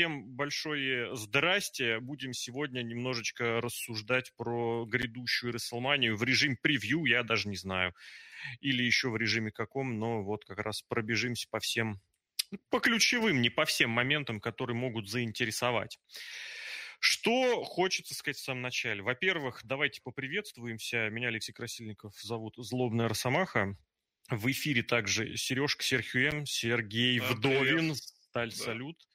всем большое здрасте. Будем сегодня немножечко рассуждать про грядущую Расселманию в режиме превью, я даже не знаю. Или еще в режиме каком, но вот как раз пробежимся по всем, по ключевым, не по всем моментам, которые могут заинтересовать. Что хочется сказать в самом начале? Во-первых, давайте поприветствуемся. Меня Алексей Красильников зовут Злобная Росомаха. В эфире также Сережка Серхием, Сергей да, Вдовин, Сталь да. Салют.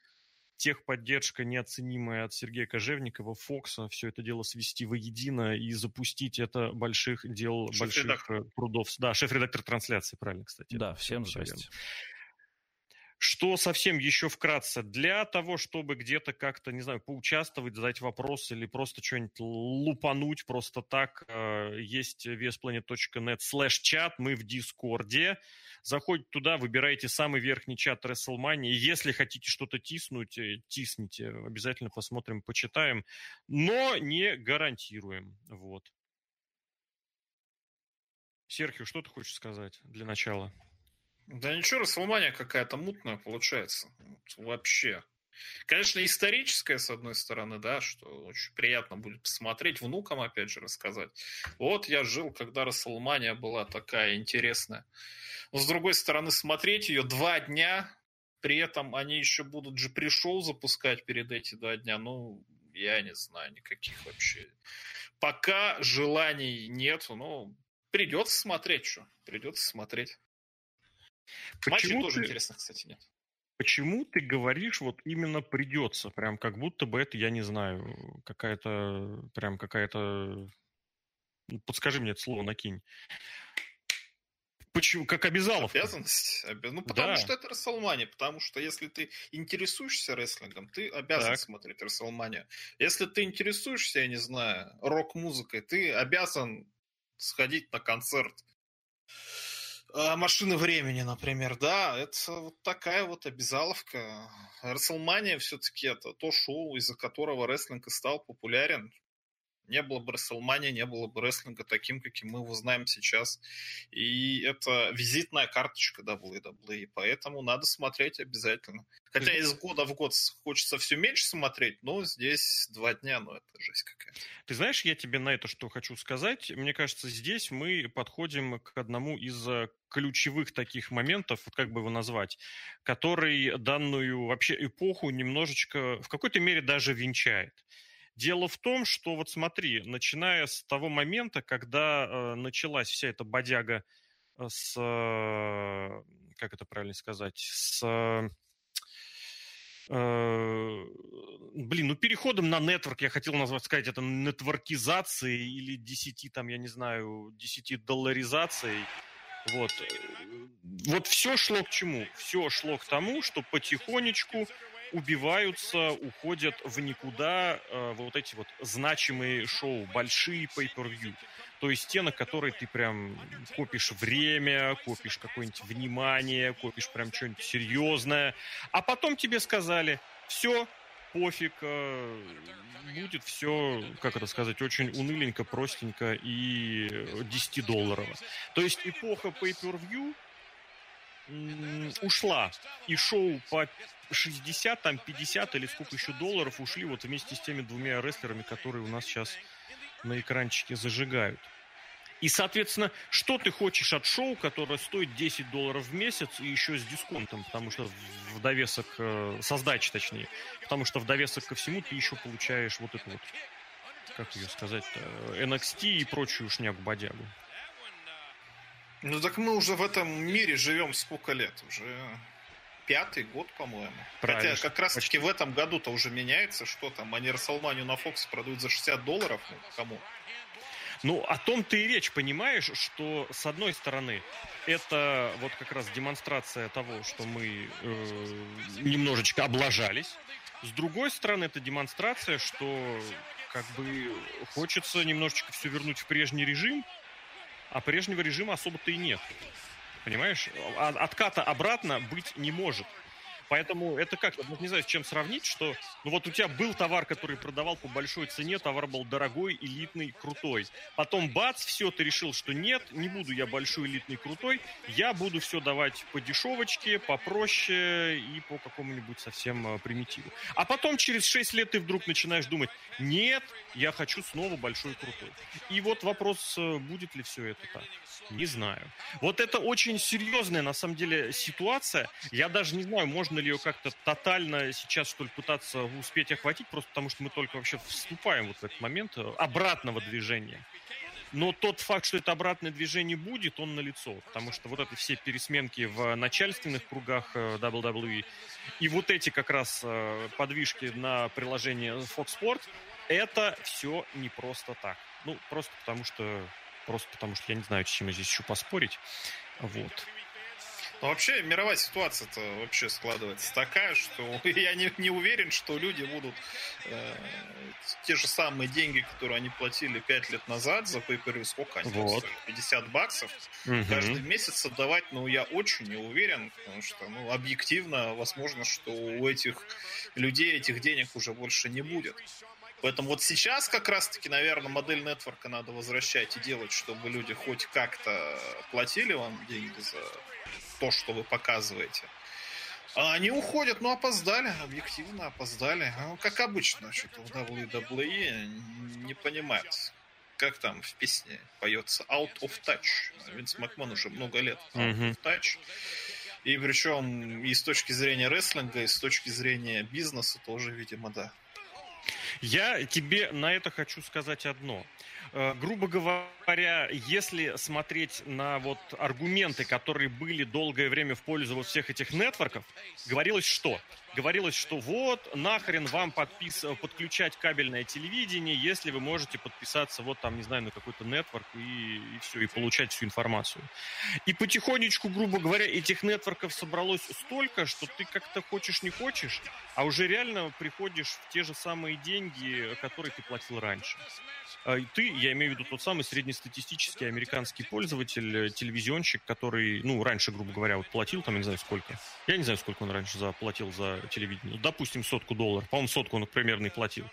Техподдержка неоценимая от Сергея Кожевникова, Фокса, все это дело свести воедино и запустить это больших дел, больших трудов. Да, шеф-редактор трансляции, правильно, кстати. Да, всем здрасте. Что совсем еще вкратце, для того, чтобы где-то как-то, не знаю, поучаствовать, задать вопрос или просто что-нибудь лупануть просто так, э, есть vesplanet.net slash чат, мы в Дискорде. Заходите туда, выбирайте самый верхний чат WrestleMania. Если хотите что-то тиснуть, э, тисните. Обязательно посмотрим, почитаем. Но не гарантируем. Вот. Серхио, что ты хочешь сказать для начала? Да ничего, Расселмания какая-то мутная получается. Вообще. Конечно, историческая, с одной стороны, да, что очень приятно будет посмотреть, внукам, опять же, рассказать. Вот я жил, когда Расселмания была такая интересная. Но, с другой стороны, смотреть ее два дня, при этом они еще будут же пришел запускать перед эти два дня, ну, я не знаю, никаких вообще. Пока желаний нету, ну, придется смотреть, что, придется смотреть. Почему тоже ты... интересно, кстати, нет. Почему ты говоришь вот именно придется? Прям как будто бы это, я не знаю, какая-то, прям какая-то... Ну, подскажи мне это слово, накинь. Почему? Как обязаловка? Обязанность? Ну, потому да. что это Расселмания. Потому что если ты интересуешься рестлингом, ты обязан так. смотреть Расселманию. Если ты интересуешься, я не знаю, рок-музыкой, ты обязан сходить на концерт машины времени, например, да, это вот такая вот обязаловка. Расселмания все-таки это то шоу, из-за которого рестлинг и стал популярен. Не было бы Расселмания, не было бы рестлинга таким, каким мы его знаем сейчас. И это визитная карточка WWE, поэтому надо смотреть обязательно. Хотя из года в год хочется все меньше смотреть, но здесь два дня, ну это жесть какая-то. Ты знаешь, я тебе на это что хочу сказать. Мне кажется, здесь мы подходим к одному из э, ключевых таких моментов, вот как бы его назвать, который данную вообще эпоху немножечко, в какой-то мере даже венчает. Дело в том, что вот смотри, начиная с того момента, когда э, началась вся эта бодяга э, с, э, как это правильно сказать, с э, блин, ну переходом на нетворк, я хотел назвать, сказать, это нетворкизацией или 10, там, я не знаю, 10 долларизацией. Вот. Вот все шло к чему? Все шло к тому, что потихонечку убиваются, уходят в никуда э, вот эти вот значимые шоу, большие pay-per-view. То есть те, на которые ты прям копишь время, копишь какое-нибудь внимание, копишь прям что-нибудь серьезное. А потом тебе сказали, все, пофиг, э, будет все, как это сказать, очень уныленько, простенько и 10 долларов. То есть эпоха pay-per-view ушла. И шоу по 60, там 50 или сколько еще долларов ушли вот вместе с теми двумя рестлерами, которые у нас сейчас на экранчике зажигают. И, соответственно, что ты хочешь от шоу, которое стоит 10 долларов в месяц и еще с дисконтом, потому что в довесок, э, со сдачи точнее, потому что в довесок ко всему ты еще получаешь вот это вот, как ее сказать, NXT и прочую шнягу-бодягу. Ну так мы уже в этом мире живем сколько лет? Уже пятый год, по-моему. Правильно. Хотя как раз-таки в этом году-то уже меняется, что там, они Расселманию на Фокс продают за 60 долларов, ну, кому? Ну, о том ты и речь, понимаешь, что, с одной стороны, это вот как раз демонстрация того, что мы э, немножечко облажались. С другой стороны, это демонстрация, что как бы хочется немножечко все вернуть в прежний режим, а прежнего режима особо-то и нет. Понимаешь? Отката обратно быть не может. Поэтому это как, ну, не знаю, с чем сравнить, что, ну, вот у тебя был товар, который продавал по большой цене, товар был дорогой, элитный, крутой. Потом, бац, все, ты решил, что нет, не буду я большой, элитный, крутой, я буду все давать по дешевочке, попроще и по какому-нибудь совсем э, примитиву. А потом, через 6 лет, ты вдруг начинаешь думать, нет, я хочу снова большой, крутой. И вот вопрос, э, будет ли все это так. Не знаю. Вот это очень серьезная, на самом деле, ситуация. Я даже не знаю, можно ли ее как-то тотально сейчас, что ли, пытаться успеть охватить, просто потому что мы только вообще вступаем вот в этот момент э, обратного движения. Но тот факт, что это обратное движение будет, он налицо. Потому что вот это все пересменки в начальственных кругах э, WWE и вот эти как раз э, подвижки на приложение Fox Sport, это все не просто так. Ну, просто потому что Просто потому что я не знаю, с чем здесь еще поспорить. Вот. Ну, вообще, мировая ситуация-то вообще складывается такая, что я не, не уверен, что люди будут э, те же самые деньги, которые они платили 5 лет назад за pay сколько они вот. стоили? 50 баксов, угу. каждый месяц отдавать, ну, я очень не уверен, потому что, ну, объективно, возможно, что у этих людей этих денег уже больше не будет. Поэтому вот сейчас как раз-таки, наверное, модель нетворка надо возвращать и делать, чтобы люди хоть как-то платили вам деньги за то, что вы показываете. А они уходят, ну, опоздали, объективно опоздали. Ну, как обычно, что-то в WWE не понимают. Как там в песне поется Out of Touch. Винс Макман уже много лет Out of Touch. И причем и с точки зрения рестлинга, и с точки зрения бизнеса тоже, видимо, да. Я тебе на это хочу сказать одно. Э, грубо говоря, если смотреть на вот аргументы, которые были долгое время в пользу вот всех этих нетворков, говорилось что? Говорилось, что вот, нахрен вам подпис... подключать кабельное телевидение, если вы можете подписаться вот там, не знаю, на какой-то нетворк и, и все, и получать всю информацию. И потихонечку, грубо говоря, этих нетворков собралось столько, что ты как-то хочешь, не хочешь, а уже реально приходишь в те же самые деньги, которые ты платил раньше. А, ты, я имею в виду тот самый среднестатистический американский пользователь, э, телевизионщик, который, ну, раньше, грубо говоря, вот платил там, я не знаю, сколько. Я не знаю, сколько он раньше заплатил за телевидение. Допустим, сотку долларов. По-моему, сотку он примерно и платил.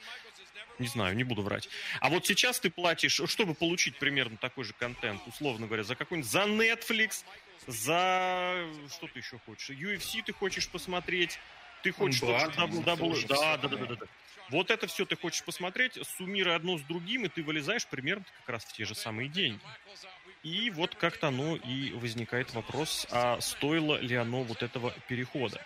Не знаю, не буду врать. А вот сейчас ты платишь, чтобы получить примерно такой же контент, условно говоря, за какой-нибудь, за Netflix, за что ты еще хочешь? UFC ты хочешь посмотреть, ты хочешь, да, WWE... Да, да, да, да, да. Вот это все ты хочешь посмотреть, суммируя одно с другим, и ты вылезаешь примерно как раз в те же самые деньги. И вот как-то оно и возникает вопрос, а стоило ли оно вот этого перехода.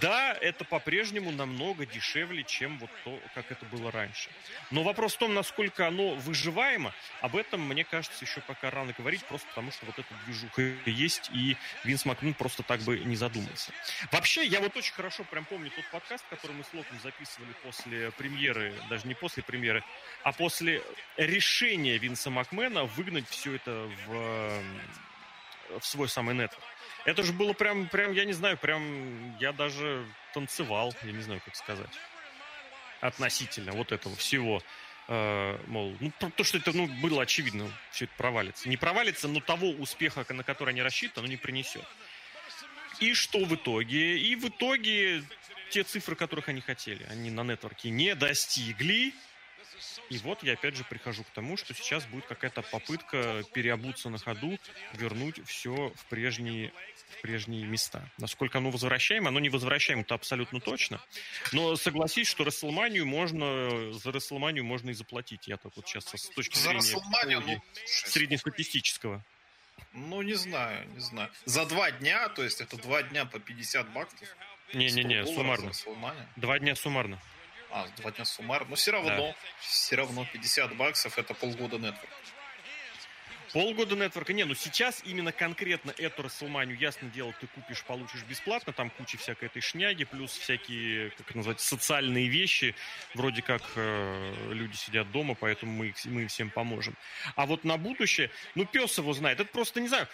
Да, это по-прежнему намного дешевле, чем вот то, как это было раньше. Но вопрос в том, насколько оно выживаемо, об этом, мне кажется, еще пока рано говорить, просто потому что вот эта движуха есть, и Винс Макмин просто так бы не задумался. Вообще, я вот очень хорошо прям помню тот подкаст, который мы с Локом записывали после премьеры, даже не после премьеры, а после решения Винса Макмена выгнать все это в в свой самый нетворк. Это же было прям, прям, я не знаю, прям я даже танцевал, я не знаю, как сказать. Относительно вот этого всего. Э, мол, ну, то, что это ну, было очевидно, все это провалится. Не провалится, но того успеха, на который они рассчитаны, не принесет. И что в итоге? И в итоге те цифры, которых они хотели, они на нетворке не достигли, и вот я опять же прихожу к тому, что сейчас будет какая-то попытка переобуться на ходу, вернуть все в прежние в прежние места. Насколько оно возвращаемо, оно не возвращаемо, это абсолютно точно. Но согласись, что Расселманию можно, за Расселманию можно и заплатить. Я так вот сейчас с точки зрения ну, среднестатистического. Ну, не знаю, не знаю. За два дня, то есть это два дня по 50 баксов? Не-не-не, суммарно. Два дня суммарно. А, два дня суммарно. Но все равно, да. все равно 50 баксов это полгода нетворк. Полгода нетворка. Не, ну сейчас именно конкретно эту Расселманию, ясно дело, ты купишь, получишь бесплатно. Там куча всякой этой шняги, плюс всякие, как назвать, социальные вещи. Вроде как э, люди сидят дома, поэтому мы, мы всем поможем. А вот на будущее, ну пес его знает. Это просто, не знаю,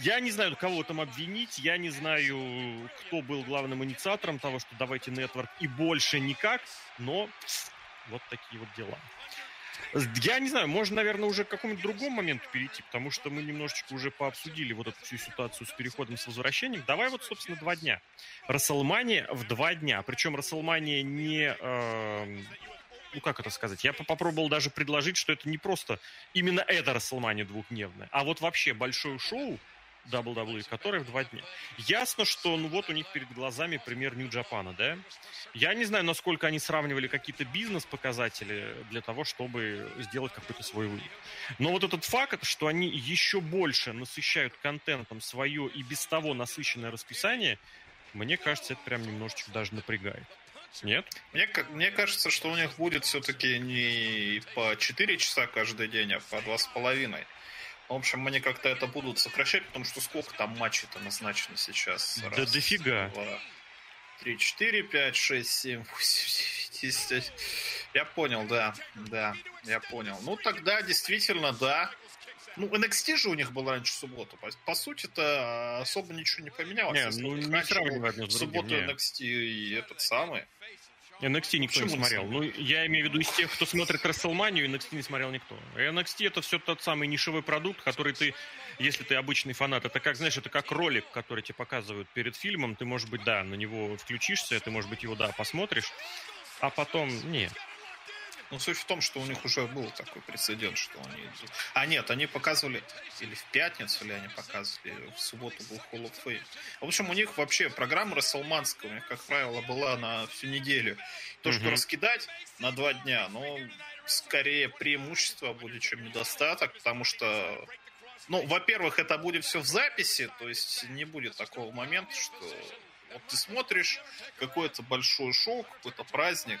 я не знаю, кого там обвинить. Я не знаю, кто был главным инициатором того, что давайте нетворк и больше никак. Но вот такие вот дела. Я не знаю, можно, наверное, уже к какому-нибудь другому моменту перейти, потому что мы немножечко уже пообсудили вот эту всю ситуацию с переходом, с возвращением. Давай вот, собственно, два дня. Расселмания в два дня. Причем Расселмания не... Э, ну, как это сказать? Я попробовал даже предложить, что это не просто именно это Расселмания двухдневная, а вот вообще большое шоу, WWE, который в два дня. Ясно, что ну вот у них перед глазами пример Нью-Джапана, да? Я не знаю, насколько они сравнивали какие-то бизнес-показатели для того, чтобы сделать какой-то свой вывод. Но вот этот факт, что они еще больше насыщают контентом свое и без того насыщенное расписание, мне кажется, это прям немножечко даже напрягает. Нет? Мне, мне кажется, что у них будет все-таки не по 4 часа каждый день, а по 2,5. В общем, они как-то это будут сокращать, потому что сколько там матчей-то назначено сейчас? Да Раз, дофига. Два, три, четыре, пять, шесть, семь, восемь, девять, десять. Я понял, да, да, я понял. Ну, тогда действительно, да. Ну, NXT же у них был раньше в субботу. По, по сути-то особо ничего не поменялось. Не, ну, не сравнивать с субботу NXT и этот самый. NXT никто Почему не смотрел. Ну, я имею в виду из тех, кто смотрит WrestleMania, NXT не смотрел никто. NXT это все тот самый нишевой продукт, который ты, если ты обычный фанат, это как, знаешь, это как ролик, который тебе показывают перед фильмом, ты, может быть, да, на него включишься, ты, может быть, его, да, посмотришь, а потом нет. Ну, суть в том, что у них уже был такой прецедент, что они... А нет, они показывали, или в пятницу, или они показывали, в субботу был Hall of Fame. В общем, у них вообще программа Расселманская, у них, как правило, была на всю неделю. То, что mm-hmm. раскидать на два дня, ну, скорее преимущество будет, чем недостаток, потому что ну, во-первых, это будет все в записи, то есть не будет такого момента, что вот ты смотришь какое-то большое шоу, какой-то праздник,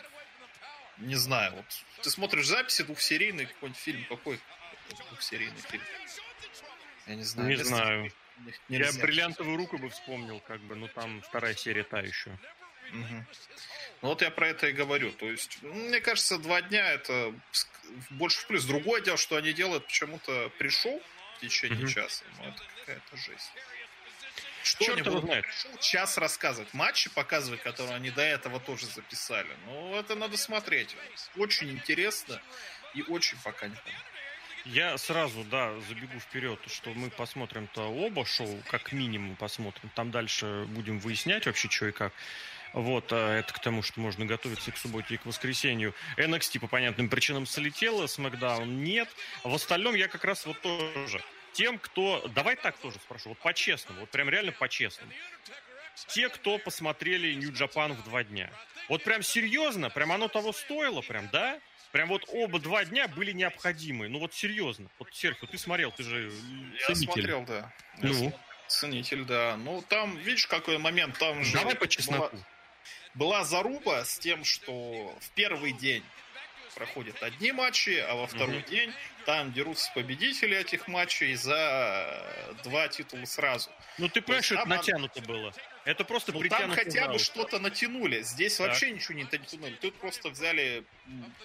не знаю, вот ты смотришь записи двухсерийный какой-нибудь фильм, какой двухсерийный фильм? Я не знаю. Не знаю. Нельзя. Я бриллиантовую руку бы вспомнил, как бы, но там вторая серия та еще. Угу. Ну вот я про это и говорю. То есть, мне кажется, два дня это больше в плюс. Другое дело, что они делают почему-то пришел в течение угу. часа. Ну, это какая-то жизнь. Что Черт его знает. Час рассказывать. Матчи показывать, которые они до этого тоже записали. Ну, это надо смотреть. Очень интересно и очень пока не понятно. Я сразу, да, забегу вперед, что мы посмотрим-то оба шоу, как минимум посмотрим. Там дальше будем выяснять вообще, что и как. Вот, а это к тому, что можно готовиться и к субботе, и к воскресенью. NXT по понятным причинам слетела, SmackDown нет. А в остальном я как раз вот тоже тем, кто... Давай так тоже спрошу, вот по-честному, вот прям реально по-честному. Те, кто посмотрели Japan в два дня. Вот прям серьезно, прям оно того стоило, прям, да? Прям вот оба два дня были необходимы. Ну вот серьезно. Вот, Серхио, ты смотрел, ты же Я смотрел, да. Ну? Я ценитель, да. Ну, там, видишь, какой момент, там же... Давай по чесноку. Была, была заруба с тем, что в первый день проходят одни матчи, а во второй mm-hmm. день там дерутся победители этих матчей за два титула сразу. Ну ты понимаешь, что это натянуто было. Это просто ну, там хотя бы что-то натянули. Здесь так. вообще ничего не натянули. Тут просто взяли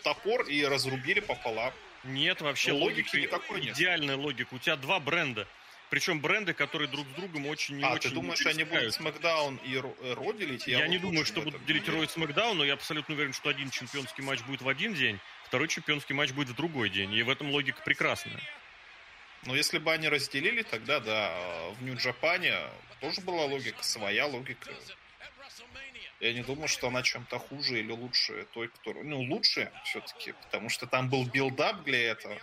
топор и разрубили пополам. Нет, вообще ну, логики, логики идеальная нет. логика. У тебя два бренда. Причем бренды, которые друг с другом очень не а, очень... ты думаешь, они будут Смакдаун и Ро делить? Я, я не думаю, что будут делить Ро и Смакдаун, но я абсолютно уверен, что один чемпионский матч будет в один день, второй чемпионский матч будет в другой день. И в этом логика прекрасная. Но если бы они разделили, тогда да. В Нью-Джапане тоже была логика, своя логика. Я не думаю, что она чем-то хуже или лучше той, кто... Ну, лучше все-таки, потому что там был build-up для этого.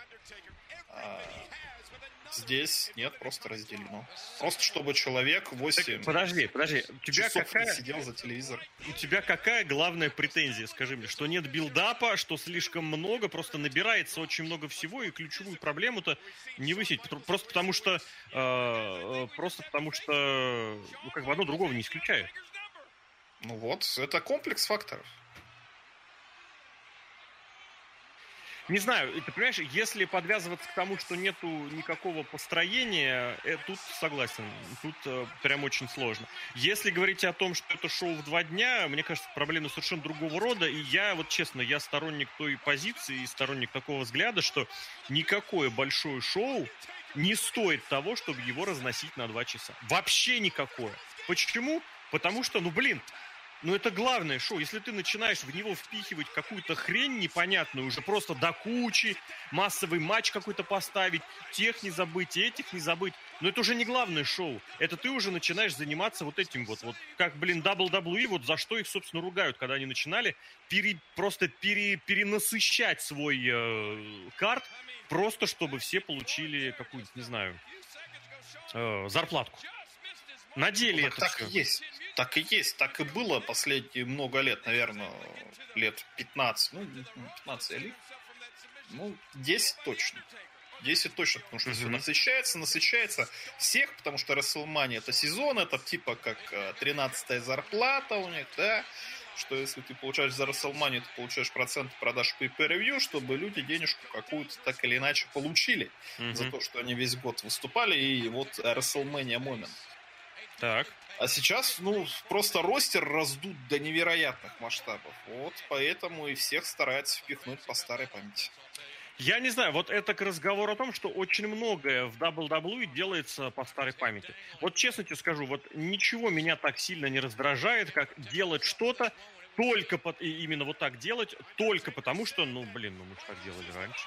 Здесь нет, просто разделено. Просто чтобы человек 8 так, Подожди, подожди. У тебя часов какая... сидел за телевизор. У тебя какая главная претензия, скажи мне? Что нет билдапа, что слишком много, просто набирается очень много всего, и ключевую проблему-то не высить. Просто потому что... Э, просто потому что... Ну, как бы одно другого не исключает. Ну вот, это комплекс факторов. Не знаю, ты понимаешь, если подвязываться к тому, что нету никакого построения, э, тут согласен, тут э, прям очень сложно. Если говорить о том, что это шоу в два дня, мне кажется, проблемы совершенно другого рода, и я, вот честно, я сторонник той позиции и сторонник такого взгляда, что никакое большое шоу не стоит того, чтобы его разносить на два часа. Вообще никакое. Почему? Потому что, ну блин, Но это главное шоу. Если ты начинаешь в него впихивать какую-то хрень непонятную, уже просто до кучи, массовый матч какой-то поставить, тех не забыть, этих не забыть. Но это уже не главное шоу. Это ты уже начинаешь заниматься вот этим вот. Вот как, блин, WWE, вот за что их, собственно, ругают, когда они начинали пере, просто пере, перенасыщать свой э, карт, просто чтобы все получили какую-то, не знаю, э, зарплатку. На деле ну, это так все. есть. Так и есть, так и было последние много лет, наверное, лет 15, ну, 15 или, ну, 10 точно. 10 точно, потому что mm-hmm. все насыщается, насыщается всех, потому что WrestleMania это сезон, это типа как 13-я э, зарплата у них, да, что если ты получаешь за WrestleMania, ты получаешь процент продаж по per чтобы люди денежку какую-то так или иначе получили mm-hmm. за то, что они весь год выступали, и вот WrestleMania момент. Так. А сейчас, ну, просто ростер раздут до невероятных масштабов. Вот, поэтому и всех стараются впихнуть по старой памяти. Я не знаю, вот это к разговору о том, что очень многое в WWE делается по старой памяти. Вот честно тебе скажу, вот ничего меня так сильно не раздражает, как делать что-то только под, и именно вот так делать, только потому что, ну, блин, ну мы же так делали раньше.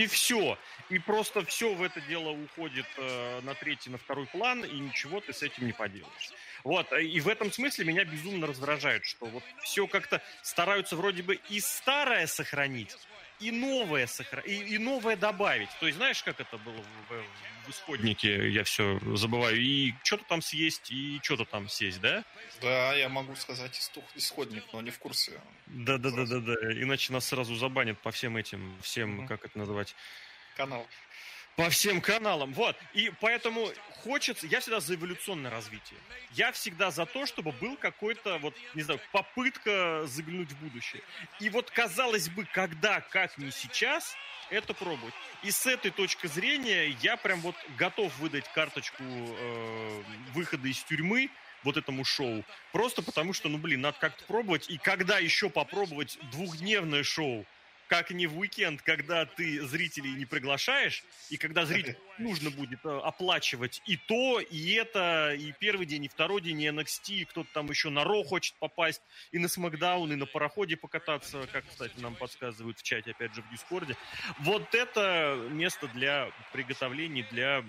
И все. И просто все в это дело уходит э, на третий, на второй план, и ничего ты с этим не поделаешь. Вот. И в этом смысле меня безумно раздражает, что вот все как-то стараются вроде бы и старое сохранить, и новое сохранить, и, и новое добавить. То есть знаешь, как это было в, в исходнике, я все забываю, и что-то там съесть, и что-то там съесть, да? Да, я могу сказать исходник, но не в курсе. Да, да, да, да, да. Иначе нас сразу забанят по всем этим, всем, угу. как это называть? Канал. По всем каналам. Вот. И поэтому хочется... Я всегда за эволюционное развитие. Я всегда за то, чтобы был какой-то, вот, не знаю, попытка заглянуть в будущее. И вот, казалось бы, когда, как не сейчас, это пробовать. И с этой точки зрения я прям вот готов выдать карточку э, выхода из тюрьмы вот этому шоу. Просто потому что, ну, блин, надо как-то пробовать. И когда еще попробовать двухдневное шоу, как не в уикенд, когда ты зрителей не приглашаешь, и когда зрителям нужно будет э, оплачивать и то, и это, и первый день, и второй день, и NXT, и кто-то там еще на Ро хочет попасть, и на Смакдаун, и на пароходе покататься, как, кстати, нам подсказывают в чате, опять же, в Дискорде. Вот это место для приготовлений, для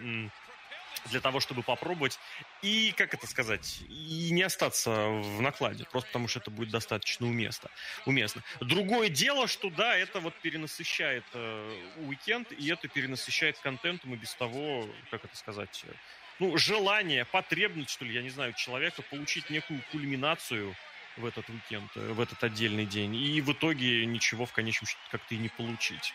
для того, чтобы попробовать и, как это сказать, и не остаться в накладе, просто потому что это будет достаточно уместно. уместно. Другое дело, что да, это вот перенасыщает э, уикенд, и это перенасыщает контентом и без того, как это сказать, э, ну, желание, потребность, что ли, я не знаю, человека получить некую кульминацию в этот уикенд, э, в этот отдельный день, и в итоге ничего в конечном счете как-то и не получить.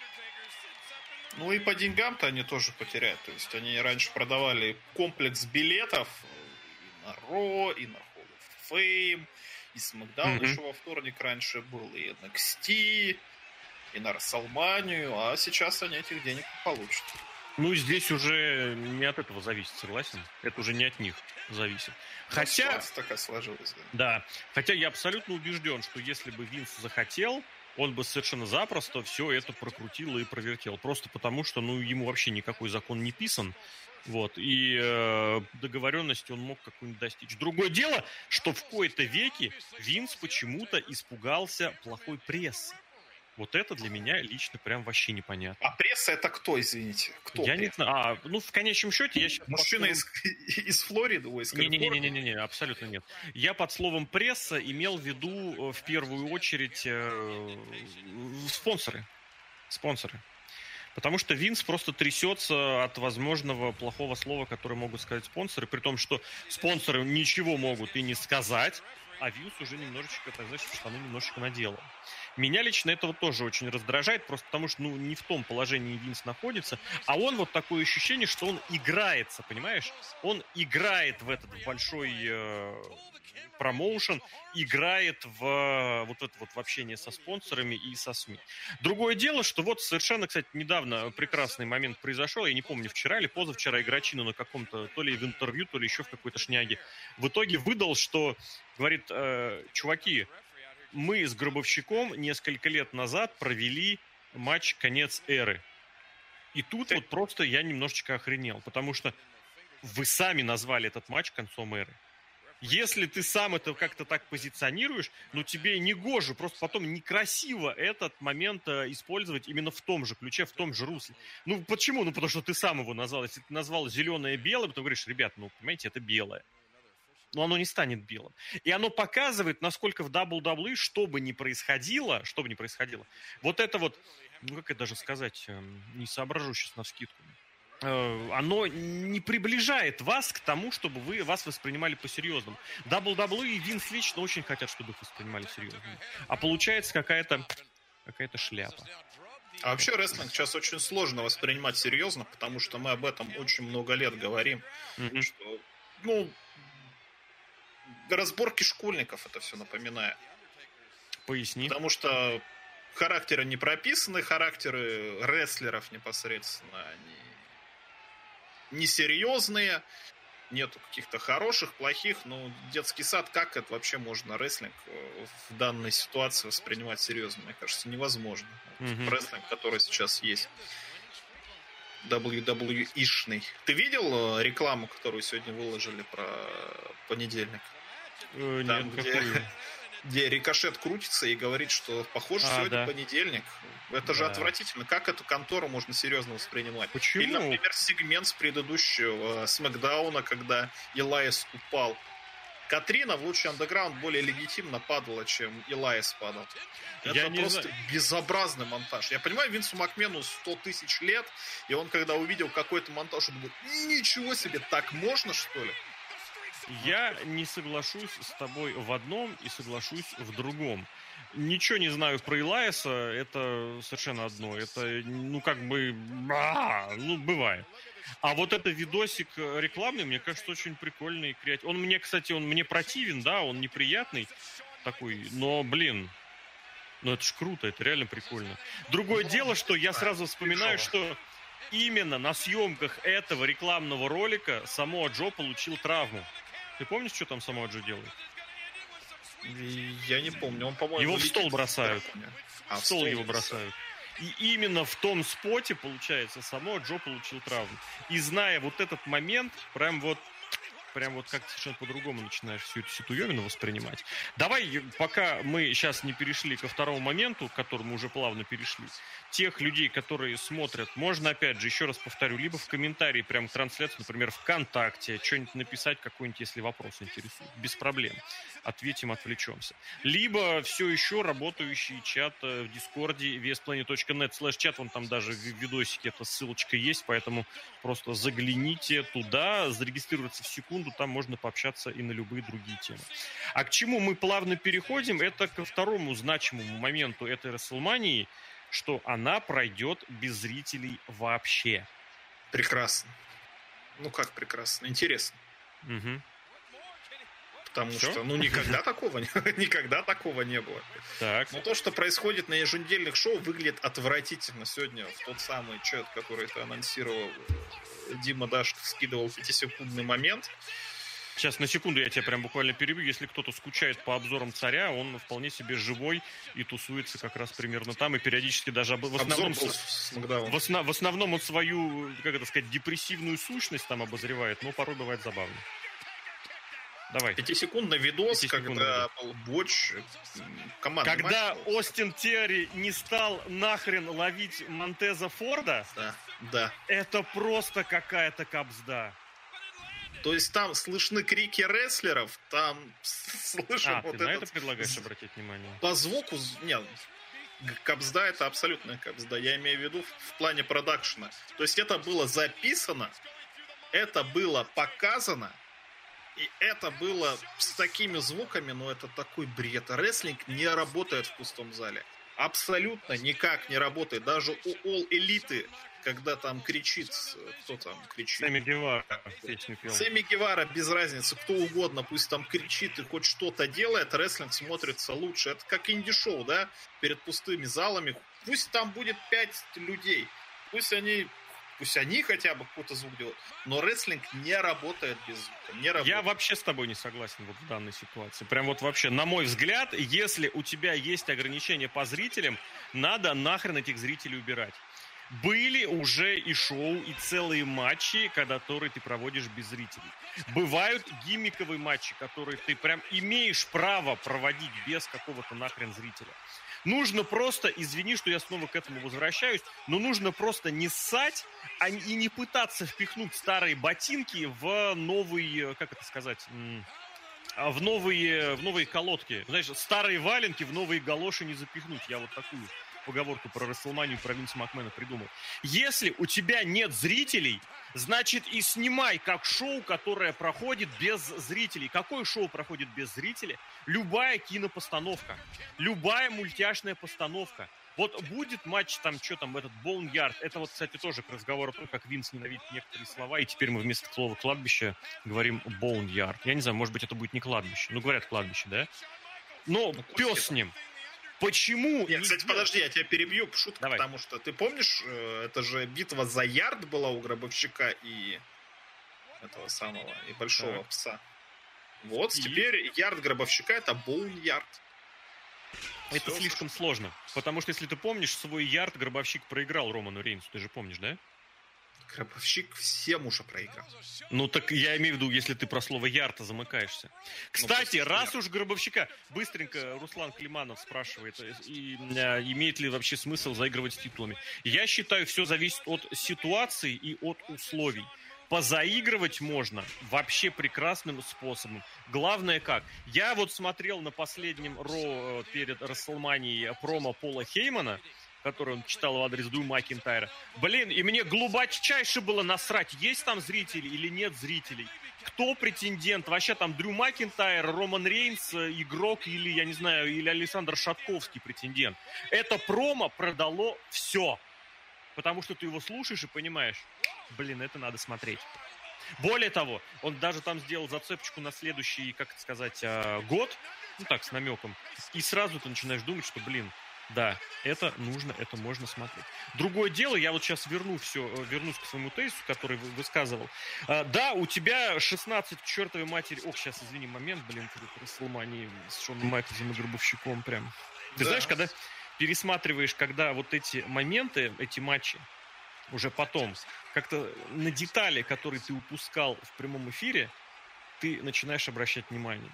Ну и по деньгам-то они тоже потеряют. То есть они раньше продавали комплекс билетов и на Ро, и на Hall of Fame, и SmackDown mm-hmm. еще во вторник раньше был, и NXT, и на Расселманию, а сейчас они этих денег не получат. Ну, здесь уже не от этого зависит, согласен? Это уже не от них зависит. Ну, хотя... такая сложилась, да. Да. Хотя я абсолютно убежден, что если бы Винс захотел, он бы совершенно запросто все это прокрутил и провертел. Просто потому, что ну, ему вообще никакой закон не писан. Вот, и э, договоренности он мог какую-нибудь достичь. Другое дело, что в кои-то веке Винс почему-то испугался плохой прессы. Вот это для меня лично прям вообще непонятно. А пресса это кто, извините? Кто я не знаю. А, ну, в конечном счете я сейчас... Мужчина из, из Флориды, ой, из Не-не-не, не, абсолютно нет. Я под словом пресса имел в виду э, в первую очередь э, спонсоры. Спонсоры. Потому что Винс просто трясется от возможного плохого слова, которое могут сказать спонсоры, при том, что спонсоры ничего могут и не сказать, а Винс уже немножечко, так знаешь, штаны немножечко наделал. Меня лично этого тоже очень раздражает, просто потому что, ну, не в том положении Винс находится, а он вот такое ощущение, что он играется, понимаешь? Он играет в этот большой э, промоушен, играет в вот это вот в общение со спонсорами и со СМИ. Другое дело, что вот совершенно, кстати, недавно прекрасный момент произошел, я не помню, вчера или позавчера Играчину на каком-то, то ли в интервью, то ли еще в какой-то шняге, в итоге выдал, что, говорит, э, чуваки, мы с Гробовщиком несколько лет назад провели матч «Конец эры». И тут вот просто я немножечко охренел, потому что вы сами назвали этот матч концом эры. Если ты сам это как-то так позиционируешь, ну тебе не гоже, просто потом некрасиво этот момент э, использовать именно в том же ключе, в том же русле. Ну почему? Ну потому что ты сам его назвал. Если ты назвал зеленое белым, то говоришь, ребят, ну понимаете, это белое. Но оно не станет белым. И оно показывает, насколько в WWE, что бы ни происходило, что бы ни происходило, вот это вот, ну как это даже сказать, эм, не соображу сейчас на скидку, Э, оно не приближает вас к тому, чтобы вы вас воспринимали по-серьезному. WWE и Винс лично очень хотят, чтобы их воспринимали серьезно. А получается какая-то какая-то шляпа. А вообще рестлинг сейчас очень сложно воспринимать серьезно, потому что мы об этом очень много лет говорим. Mm-hmm. Что, ну, разборки школьников это все напоминает. Поясни. Потому что характеры не прописаны, характеры рестлеров непосредственно, они несерьезные, нету каких-то хороших, плохих, но детский сад, как это вообще можно рестлинг э, в данной ситуации воспринимать серьезно? Мне кажется, невозможно. Mm-hmm. Рестлинг, который сейчас есть. WWE-шный. Ты видел э, рекламу, которую сегодня выложили про понедельник? Э, Там, нет, где где рикошет крутится и говорит, что похоже, а, сегодня да. понедельник. Это да. же отвратительно. Как эту контору можно серьезно воспринимать? Почему? Или, например, сегмент с предыдущего э, Смакдауна, когда Илайс упал. Катрина в лучший андеграунд более легитимно падала, чем Илайс падал. Это Я просто знаю. безобразный монтаж. Я понимаю, Винсу Макмену 100 тысяч лет, и он, когда увидел какой-то монтаж, он говорит, ничего себе, так можно, что ли? Я не соглашусь с тобой в одном и соглашусь в другом. Ничего не знаю про Илайса, это совершенно одно. Это, ну, как бы, а, ну, бывает. А вот это видосик рекламный, мне кажется, очень прикольный и креативный. Он мне, кстати, он мне противен, да, он неприятный такой, но, блин, ну это ж круто, это реально прикольно. Другое ну, дело, что я сразу вспоминаю, что именно на съемках этого рекламного ролика само Джо получил травму. Ты помнишь, что там сама Джо делает? Я не помню. Он, по-моему, его в стол бросают. А, в стол, стол его бросают. И именно в том споте, получается, само Джо получил травму. И зная вот этот момент, прям вот прям вот как совершенно по-другому начинаешь всю эту ситуевину воспринимать. Давай, пока мы сейчас не перешли ко второму моменту, к которому уже плавно перешли, тех людей, которые смотрят, можно, опять же, еще раз повторю, либо в комментарии прям трансляции, например, ВКонтакте, что-нибудь написать, какой-нибудь, если вопрос интересует, без проблем. Ответим, отвлечемся. Либо все еще работающий чат э, в Дискорде vsplanet.net slash чат, вон там даже в видосике эта ссылочка есть, поэтому просто загляните туда, зарегистрироваться в секунду, там можно пообщаться и на любые другие темы. А к чему мы плавно переходим, это ко второму значимому моменту этой Расселмании – что она пройдет без зрителей вообще. Прекрасно. Ну как прекрасно? Интересно. Угу. Потому Все? что, ну, никогда такого, никогда такого не было. Так. Но то, что происходит на еженедельных шоу, выглядит отвратительно. Сегодня в тот самый чат, который ты анонсировал, Дима Дашков скидывал 5-секундный момент. Сейчас на секунду я тебя прям буквально перебью. Если кто-то скучает по обзорам царя, он вполне себе живой и тусуется как раз примерно там. И периодически даже в основном, в, основ, в основном он свою, как это сказать, депрессивную сущность там обозревает, но порой бывает забавно. Давай. Пятисекундный видос, когда был Боч команда. Когда матч, Остин Терри не стал нахрен ловить Монтеза Форда, да, да. это просто какая-то капсда. То есть там слышны крики рестлеров, там слышим а, вот ты на это предлагаешь обратить внимание? По звуку, нет, капсда это абсолютная капсда. Я имею в виду в, в плане продакшена. То есть это было записано, это было показано, и это было с такими звуками, но это такой бред. Рестлинг не работает в пустом зале. Абсолютно никак не работает. Даже у All Элиты когда там кричит, кто там кричит? Сэмми Гевара песню пел. Сэмми Гевара, без разницы, кто угодно, пусть там кричит и хоть что-то делает, рестлинг смотрится лучше. Это как инди-шоу, да, перед пустыми залами. Пусть там будет пять людей, пусть они Пусть они хотя бы какой-то звук делают. Но рестлинг не работает без звука. Не работает. Я вообще с тобой не согласен вот в данной ситуации. Прям вот вообще, на мой взгляд, если у тебя есть ограничения по зрителям, надо нахрен этих зрителей убирать. Были уже и шоу, и целые матчи, которые ты проводишь без зрителей. Бывают гиммиковые матчи, которые ты прям имеешь право проводить без какого-то нахрен зрителя. Нужно просто, извини, что я снова к этому возвращаюсь, но нужно просто не ссать а, и не пытаться впихнуть старые ботинки в новый, как это сказать, а, в новые, в новые колодки. Знаешь, старые валенки в новые галоши не запихнуть. Я вот такую поговорку про Расселманию про Винса Макмена придумал. Если у тебя нет зрителей, значит и снимай как шоу, которое проходит без зрителей. Какое шоу проходит без зрителей? Любая кинопостановка, любая мультяшная постановка. Вот будет матч, там, что там, этот Боуньярд, это вот, кстати, тоже к разговору о том, как Винс ненавидит некоторые слова, и теперь мы вместо слова кладбище говорим Боуньярд. Я не знаю, может быть, это будет не кладбище. Ну, говорят кладбище, да? Но ну, пес с ним. Почему? Нет, кстати, подожди, я тебя перебью, шутка, Давай. потому что ты помнишь, э, это же битва за ярд была у гробовщика и этого самого, и большого так. пса. Вот, и... теперь ярд гробовщика это боун ярд. Это Все слишком сложно, потому что, если ты помнишь, свой ярд гробовщик проиграл Роману Рейнсу, ты же помнишь, да? Гробовщик всем уже проиграл. Ну так я имею в виду, если ты про слово ярта замыкаешься. Ну, Кстати, ну, раз уж гробовщика, быстренько Руслан Климанов спрашивает, э, и, а, имеет ли вообще смысл заигрывать с титулами. Я считаю, все зависит от ситуации и от условий. Позаигрывать можно вообще прекрасным способом. Главное как? Я вот смотрел на последнем Ро э, перед Расселманией промо Пола Хеймана, который он читал в адрес Ду Макинтайра. Блин, и мне глубочайше было насрать, есть там зрители или нет зрителей. Кто претендент? Вообще там Дрю Макинтайр, Роман Рейнс, э, игрок или, я не знаю, или Александр Шатковский претендент. Это промо продало все. Потому что ты его слушаешь и понимаешь, блин, это надо смотреть. Более того, он даже там сделал зацепочку на следующий, как это сказать, а, год, ну так, с намеком. И сразу ты начинаешь думать, что, блин, да, это нужно, это можно смотреть. Другое дело, я вот сейчас верну все, э, вернусь к своему тезису, который высказывал. А, да, у тебя 16 к чертовой матери... Ох, сейчас, извини, момент, блин, при Расселмании с Шоном Майклзом и Гробовщиком прям. Ты да. знаешь, когда пересматриваешь, когда вот эти моменты, эти матчи, уже потом, как-то на детали, которые ты упускал в прямом эфире, ты начинаешь обращать внимание.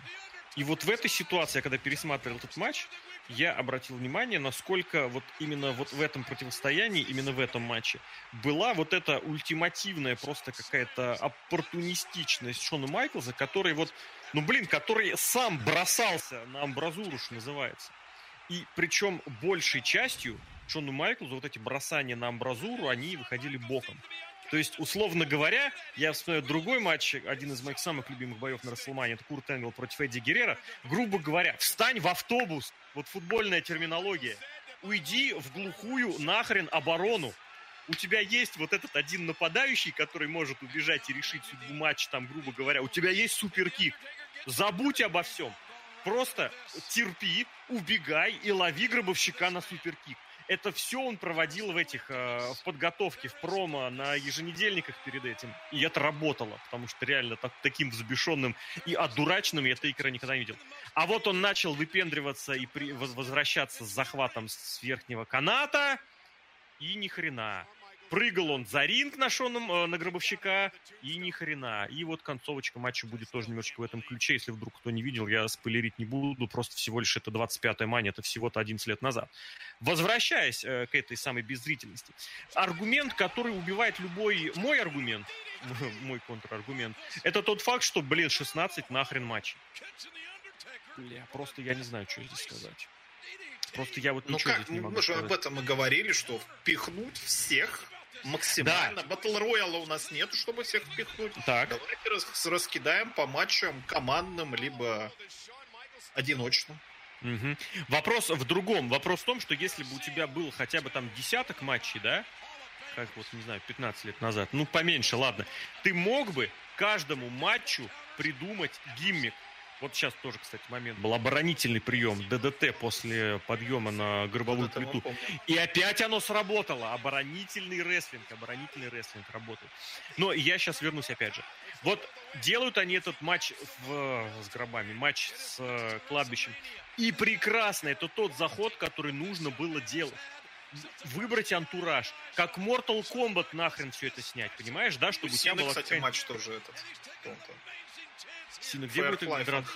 И вот в этой ситуации, когда пересматривал этот матч, я обратил внимание, насколько вот именно вот в этом противостоянии, именно в этом матче, была вот эта ультимативная просто какая-то оппортунистичность Шона Майклза, который вот, ну блин, который сам бросался на амбразуру, что называется. И причем большей частью Шону Майклзу вот эти бросания на амбразуру, они выходили боком. То есть, условно говоря, я вспоминаю другой матч, один из моих самых любимых боев на Расселмане, это Курт Энгл против Эдди Геррера. Грубо говоря, встань в автобус, вот футбольная терминология, уйди в глухую нахрен оборону. У тебя есть вот этот один нападающий, который может убежать и решить судьбу матча, там, грубо говоря. У тебя есть суперкик. Забудь обо всем. Просто терпи, убегай и лови гробовщика на суперкик это все он проводил в этих, э, в подготовке, в промо, на еженедельниках перед этим. И это работало, потому что реально так, таким взбешенным и одураченным я Тейкера никогда не видел. А вот он начал выпендриваться и при, возвращаться с захватом с верхнего каната, и ни хрена. Прыгал он за ринг на Шоном, э, на Гробовщика, и ни хрена. И вот концовочка матча будет тоже немножечко в этом ключе. Если вдруг кто не видел, я спойлерить не буду. Просто всего лишь это 25-я мания, это всего-то 11 лет назад. Возвращаясь э, к этой самой беззрительности. Аргумент, который убивает любой... Мой аргумент, мой контраргумент, это тот факт, что, блин, 16 нахрен матчей. Бля, просто я не знаю, что здесь сказать. Просто я вот ну как, не могу Мы же об этом и говорили, что впихнуть всех максимально. Да. Батл Рояла у нас нет, чтобы всех впихнуть. Так. Давайте рас раскидаем по матчам командным, либо одиночным. Угу. Вопрос в другом. Вопрос в том, что если бы у тебя был хотя бы там десяток матчей, да, как вот, не знаю, 15 лет назад, ну, поменьше, ладно, ты мог бы каждому матчу придумать гиммик. Вот сейчас тоже, кстати, момент был оборонительный прием ДДТ после подъема на гробовую ДДТ плиту. И опять оно сработало. Оборонительный рестлинг, оборонительный рестлинг работает. Но я сейчас вернусь опять же. Вот делают они этот матч в, с гробами, матч с э, кладбищем. И прекрасно, это тот заход, который нужно было делать. выбрать антураж. Как Mortal Kombat нахрен все это снять, понимаешь, да? Чтобы у тебя была кстати, матч тоже этот. Сильно, где будет играть?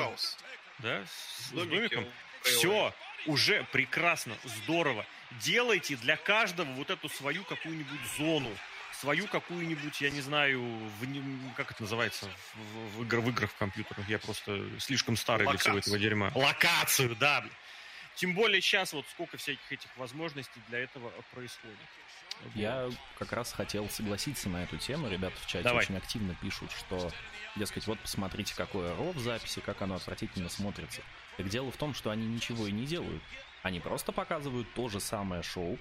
Да? С, с домиком? Все, уже прекрасно, здорово. Делайте для каждого вот эту свою какую-нибудь зону свою какую-нибудь, я не знаю, в, как это называется в, в, игр, в играх в компьютерах. Я просто слишком старый Локацию. для всего этого дерьма. Локацию, да. Тем более сейчас вот сколько всяких этих возможностей для этого происходит. Я как раз хотел согласиться на эту тему. Ребята в чате Давай. очень активно пишут, что, дескать, вот посмотрите, какое ро в записи, как оно отвратительно смотрится. Так дело в том, что они ничего и не делают. Они просто показывают то же самое шоу,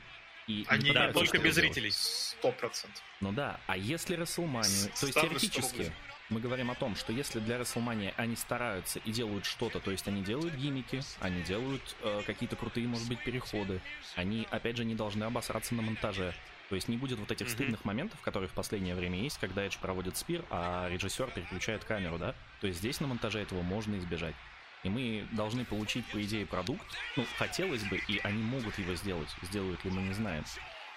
и Они да, только без зрителей. Сто процентов. Ну да, а если WrestleMania, то есть теоретически мы говорим о том, что если для WrestleMania они стараются и делают что-то, то есть они делают гиммики, они делают э, какие-то крутые, может быть, переходы, они, опять же, не должны обосраться на монтаже. То есть не будет вот этих mm-hmm. стыдных моментов, которые в последнее время есть, когда Эдж проводит спир, а режиссер переключает камеру, да? То есть здесь на монтаже этого можно избежать. И мы должны получить, по идее, продукт. Ну, хотелось бы, и они могут его сделать. Сделают ли мы не знаем.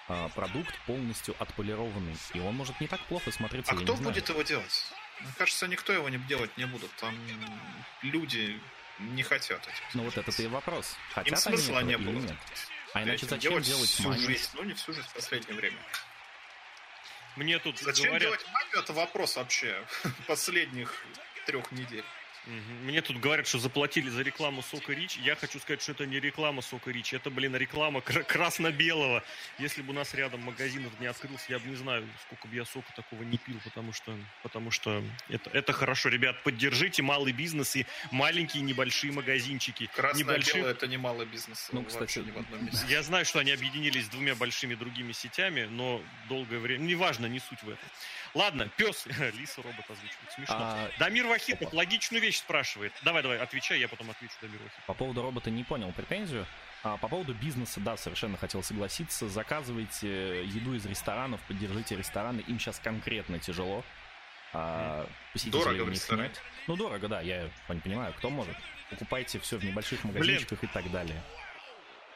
А, продукт полностью отполированный. И он может не так плохо смотреться. А кто будет его делать? Мне кажется, никто его не делать не будут. Там люди не хотят этим. Ну вот это и вопрос. Хотят Им смысла они не было. Нет? А иначе зачем делать, делать всю манию? жизнь? Ну не всю жизнь, в последнее время. Мне тут Зачем говорят... делать манию? Это вопрос вообще последних трех недель. Мне тут говорят, что заплатили за рекламу Сока Рич. Я хочу сказать, что это не реклама Сока Рич, это, блин, реклама красно-белого. Если бы у нас рядом магазинов не открылся, я бы не знаю, сколько бы я сока такого не пил, потому что, потому что это, это хорошо. Ребят, поддержите малый бизнес и маленькие небольшие магазинчики. Красно-белое это не малый бизнес. Ну, кстати, не в одном месте. Я знаю, что они объединились с двумя большими другими сетями, но долгое время... Неважно, не суть в этом. Ладно, пес, лиса робот озвучивает, смешно. А... Дамир Вахитов логичную вещь спрашивает. Давай, давай, отвечай, я потом отвечу Дамир Вахитов. По поводу робота не понял претензию. А по поводу бизнеса, да, совершенно хотел согласиться. Заказывайте еду из ресторанов, поддержите рестораны. Им сейчас конкретно тяжело. А, дорого в ресторане. Нет. Ну, дорого, да, я не понимаю, кто может. Покупайте все в небольших магазинчиках Блин. и так далее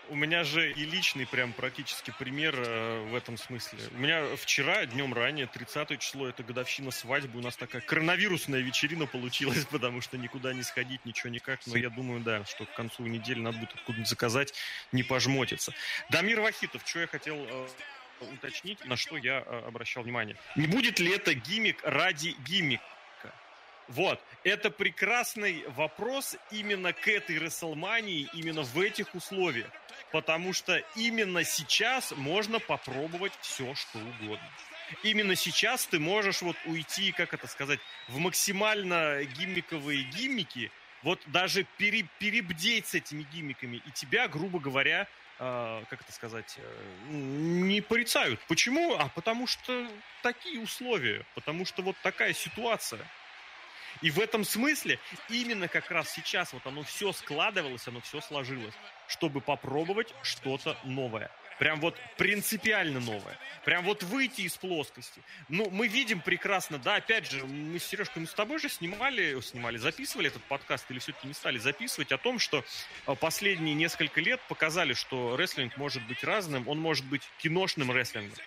у меня же и личный прям практически пример э, в этом смысле. У меня вчера, днем ранее, 30 число, это годовщина свадьбы, у нас такая коронавирусная вечерина получилась, потому что никуда не сходить, ничего никак. Но я думаю, да, что к концу недели надо будет откуда-нибудь заказать, не пожмотиться. Дамир Вахитов, что я хотел э, уточнить, на что я э, обращал внимание. Не будет ли это гиммик ради гиммика? Вот, это прекрасный вопрос именно к этой Рестлмании, именно в этих условиях потому что именно сейчас можно попробовать все, что угодно. Именно сейчас ты можешь вот уйти, как это сказать, в максимально гиммиковые гиммики, вот даже пере, перебдеть с этими гиммиками, и тебя, грубо говоря, э, как это сказать, э, не порицают. Почему? А потому что такие условия, потому что вот такая ситуация. И в этом смысле именно как раз сейчас вот оно все складывалось, оно все сложилось чтобы попробовать что-то новое. Прям вот принципиально новое. Прям вот выйти из плоскости. Ну, мы видим прекрасно, да, опять же, мы с Сережкой, мы с тобой же снимали, снимали, записывали этот подкаст или все-таки не стали записывать о том, что э, последние несколько лет показали, что рестлинг может быть разным. Он может быть киношным рестлингом.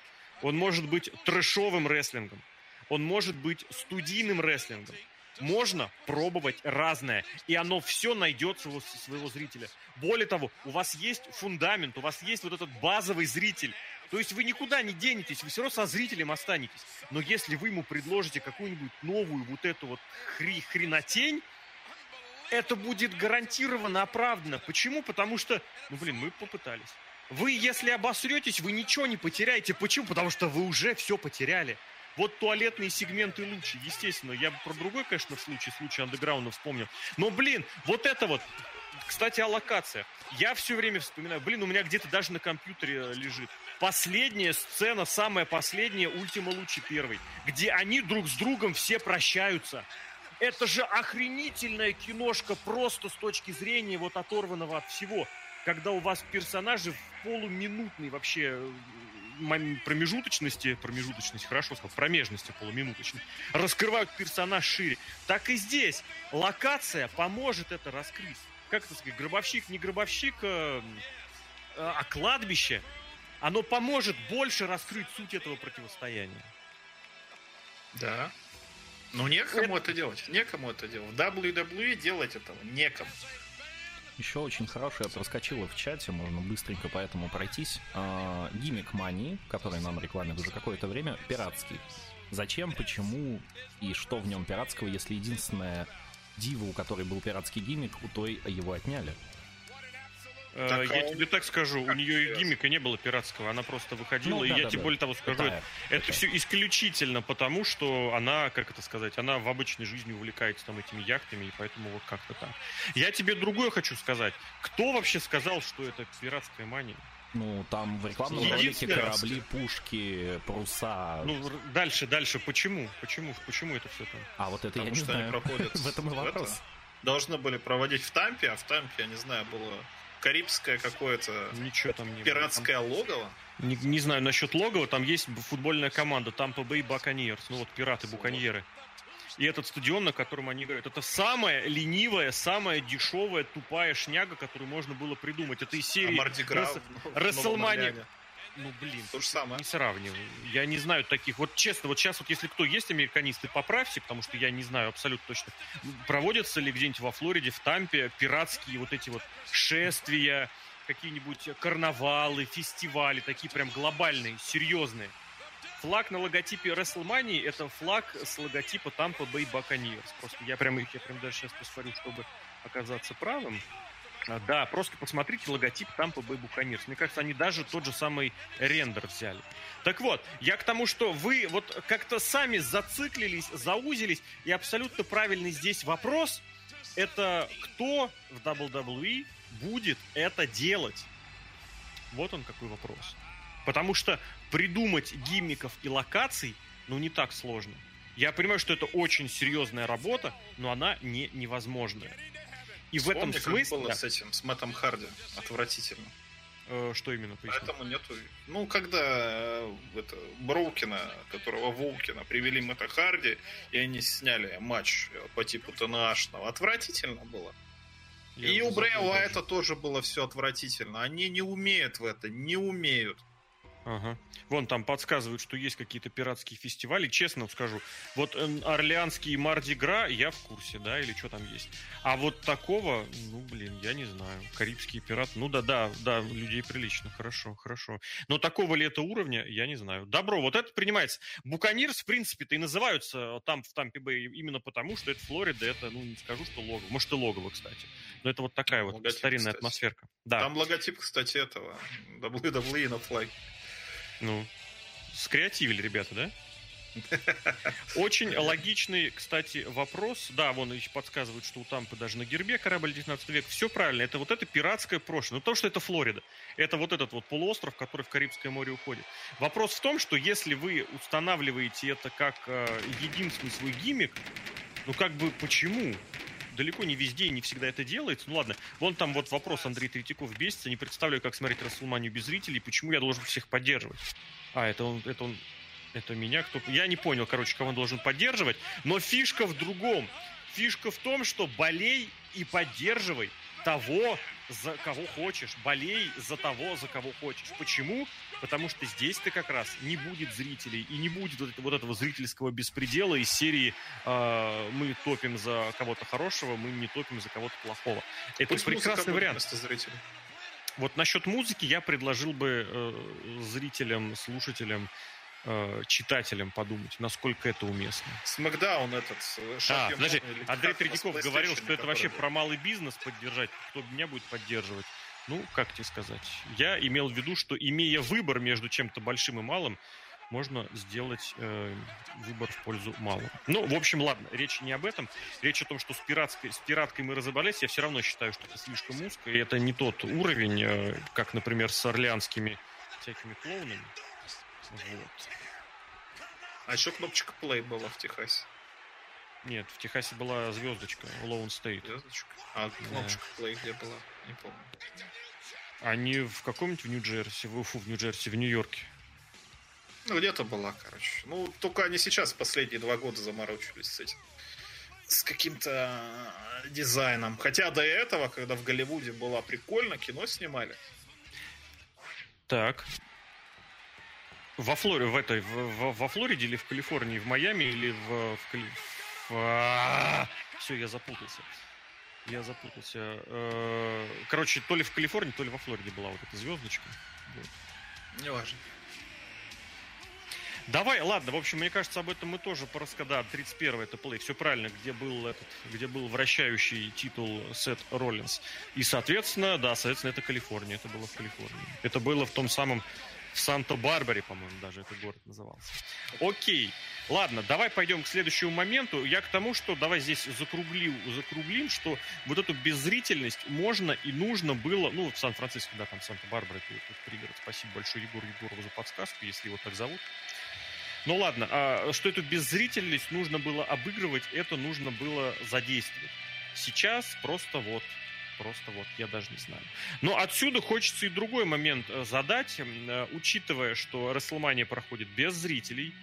Он может быть трэшовым рестлингом. Он может быть студийным рестлингом можно пробовать разное, и оно все найдется у своего зрителя. Более того, у вас есть фундамент, у вас есть вот этот базовый зритель. То есть вы никуда не денетесь, вы все равно со зрителем останетесь. Но если вы ему предложите какую-нибудь новую вот эту вот хри хренотень, это будет гарантированно оправдано. Почему? Потому что, ну блин, мы попытались. Вы, если обосретесь, вы ничего не потеряете. Почему? Потому что вы уже все потеряли. Вот туалетные сегменты лучше, естественно. Я про другой, конечно, случай, случай андеграунда вспомнил. Но, блин, вот это вот, кстати, о локациях. Я все время вспоминаю, блин, у меня где-то даже на компьютере лежит. Последняя сцена, самая последняя, Ультима Лучи первый, где они друг с другом все прощаются. Это же охренительная киношка просто с точки зрения вот оторванного от всего. Когда у вас персонажи в полуминутный вообще промежуточности, промежуточности, хорошо сказал, промежности полуминуточной, раскрывают персонаж шире. Так и здесь локация поможет это раскрыть. Как это сказать, гробовщик, не гробовщик, а, а кладбище. оно поможет больше раскрыть суть этого противостояния. Да. Ну, некому это... это делать. Некому это делать. В WWE делать этого некому. Еще очень хорошая проскочила в чате, можно быстренько поэтому пройтись. А, гиммик Мании, который нам рекламирует уже какое-то время, пиратский. Зачем, почему и что в нем пиратского, если единственная дива, у которой был пиратский гиммик, у той его отняли? Э, так, я а тебе так скажу, у нее и гиммика не было пиратского, она просто выходила, ну, и да, я да, тебе да. более того скажу, это, это, все исключительно потому, что она, как это сказать, она в обычной жизни увлекается там этими яхтами, и поэтому вот как-то так. Я тебе другое хочу сказать. Кто вообще сказал, что это пиратская мания? Ну, там в рекламном ролике корабли, пушки, паруса. Ну, дальше, дальше. Почему? Почему? Почему это все там? А вот это Потому я не знаю. проходят в этом и вопрос. Это должны были проводить в Тампе, а в Тампе, я не знаю, было карибское какое-то Ничего там не пиратское было. логово. Не, не знаю насчет логова, там есть футбольная команда Тампа Бэй Баконьерс, ну вот пираты Буконьеры. И этот стадион, на котором они играют, это самая ленивая, самая дешевая, тупая шняга, которую можно было придумать. Это из серии а Расселмания. Ну, блин, то же самое. Не сравнивай. Я не знаю таких. Вот честно, вот сейчас вот если кто есть американисты, поправьте, потому что я не знаю абсолютно точно. Проводятся ли где-нибудь во Флориде, в Тампе пиратские вот эти вот шествия, какие-нибудь карнавалы, фестивали, такие прям глобальные, серьезные. Флаг на логотипе WrestleMania это флаг с логотипа Tampa Bay Buccaneers. Просто я прям, я прям даже сейчас посмотрю, чтобы оказаться правым. А, да, просто посмотрите логотип Tampa Bay Buccaneers. Мне кажется, они даже тот же самый рендер взяли. Так вот, я к тому, что вы вот как-то сами зациклились, заузились, и абсолютно правильный здесь вопрос – это кто в WWE будет это делать? Вот он какой вопрос. Потому что придумать гиммиков и локаций, ну, не так сложно. Я понимаю, что это очень серьезная работа, но она не невозможная. И Вспомни, в этом смысле... было с этим, с Мэттом Харди. Отвратительно. Э, что именно? Поясни. Поэтому нету... Ну, когда э, это, Броукина, которого Волкина, привели Мэтта Харди, и они сняли матч по типу ТНАшного, отвратительно было. Я и у Брэя Уайта тоже было все отвратительно. Они не умеют в это, не умеют. Ага. Вон там подсказывают, что есть какие-то пиратские фестивали. Честно скажу, вот э, Орлеанский Марди Гра я в курсе, да, или что там есть. А вот такого, ну, блин, я не знаю. Карибские пираты, ну да, да, да, людей прилично, хорошо, хорошо. Но такого ли это уровня, я не знаю. Добро, вот это принимается. Буканирс, в принципе-то и называются там в Тампе Бэй именно потому, что это Флорида, это, ну, не скажу, что логово. Может, и логово, кстати. Но это вот такая вот логотип, старинная кстати. атмосферка. Да. Там логотип, кстати, этого WWE на флаг. Ну, скреативили ребята, да? Очень логичный, кстати, вопрос. Да, вон еще подсказывают, что у Тампы даже на гербе корабль 19 век. Все правильно. Это вот это пиратское прошлое. Ну, то, что это Флорида. Это вот этот вот полуостров, который в Карибское море уходит. Вопрос в том, что если вы устанавливаете это как э, единственный свой гиммик, ну, как бы почему? Далеко не везде и не всегда это делается. Ну ладно, вон там вот вопрос Андрей Третьяков бесится. Не представляю, как смотреть Расселманию без зрителей, почему я должен всех поддерживать. А, это он, это он, это меня кто... Я не понял, короче, кого он должен поддерживать. Но фишка в другом. Фишка в том, что болей и поддерживай того, за кого хочешь. Болей за того, за кого хочешь. Почему? Потому что здесь ты как раз не будет зрителей и не будет вот, вот этого зрительского беспредела из серии э, «Мы топим за кого-то хорошего, мы не топим за кого-то плохого». Это Пусть прекрасный вариант. Зрителей. Вот насчет музыки я предложил бы э, зрителям, слушателям э, читателям подумать, насколько это уместно. Смакдаун этот. Э, а, подожди, Андрей Третьяков говорил, что это вообще был. про малый бизнес поддержать. Кто меня будет поддерживать? Ну, как тебе сказать? Я имел в виду, что имея выбор между чем-то большим и малым, можно сделать э, выбор в пользу малого. Ну, в общем, ладно, речь не об этом. Речь о том, что с, пиратской, с пираткой мы разобрались. Я все равно считаю, что это слишком узко. И это не тот уровень, э, как, например, с орлеанскими всякими клоунами. Вот. А еще кнопочка play была в Техасе. Нет, в Техасе была звездочка, Lone State. Звездочка? А кнопочка да. play где была? Не помню. Они в каком-нибудь в Нью-Джерси, в, фу, в Нью-Джерси, в Нью-Йорке. Ну, где-то была, короче. Ну, только они сейчас последние два года заморочились с этим. С каким-то дизайном. Хотя до этого, когда в Голливуде было прикольно, кино снимали. Так, Во Флориде, в этой, в, в, во Флориде или в Калифорнии, в Майами или в... в, в... А, все, я запутался. Я запутался. Э, короче, то ли в Калифорнии, то ли во Флориде была вот эта звездочка. Вот. Неважно. Давай, ладно, в общем, мне кажется, об этом мы тоже порассказали. Да, 31 это плей, все правильно, где был этот, где был вращающий титул Сет Роллинс. И, соответственно, да, соответственно, это Калифорния, это было в Калифорнии. Это было в том самом в Санта-Барбаре, по-моему, даже этот город назывался. Окей. Ладно, давай пойдем к следующему моменту. Я к тому, что давай здесь закруглим, закруглим, что вот эту беззрительность можно и нужно было, ну, в Сан-Франциско, да, там Санта-Барбара, это, это пригород. Спасибо большое Егору Егорову за подсказку, если его так зовут. Ну ладно, а что эту беззрительность нужно было обыгрывать, это нужно было задействовать. Сейчас просто вот Просто вот, я даже не знаю. Но отсюда хочется и другой момент э, задать, э, учитывая, что Расселмания проходит без зрителей,